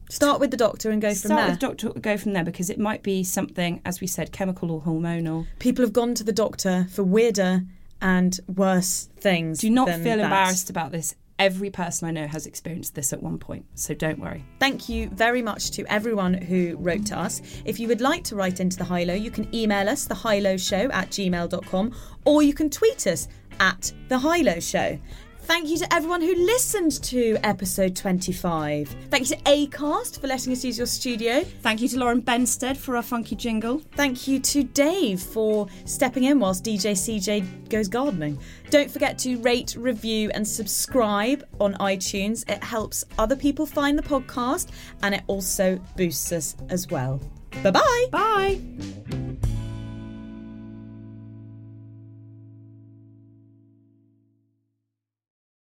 Start with the doctor and go from there. start with doctor, go from there because it might be something, as we said, chemical or hormonal. People have gone to the doctor for weirder and worse things. Do not feel that. embarrassed about this. Every person I know has experienced this at one point, so don't worry. Thank you very much to everyone who wrote to us. If you would like to write into the High Low, you can email us, thehighlowshow at gmail.com, or you can tweet us at the High Low Show. Thank you to everyone who listened to episode 25. Thank you to Acast for letting us use your studio. Thank you to Lauren Benstead for our funky jingle. Thank you to Dave for stepping in whilst DJ CJ goes gardening. Don't forget to rate, review, and subscribe on iTunes. It helps other people find the podcast and it also boosts us as well. Bye-bye. Bye.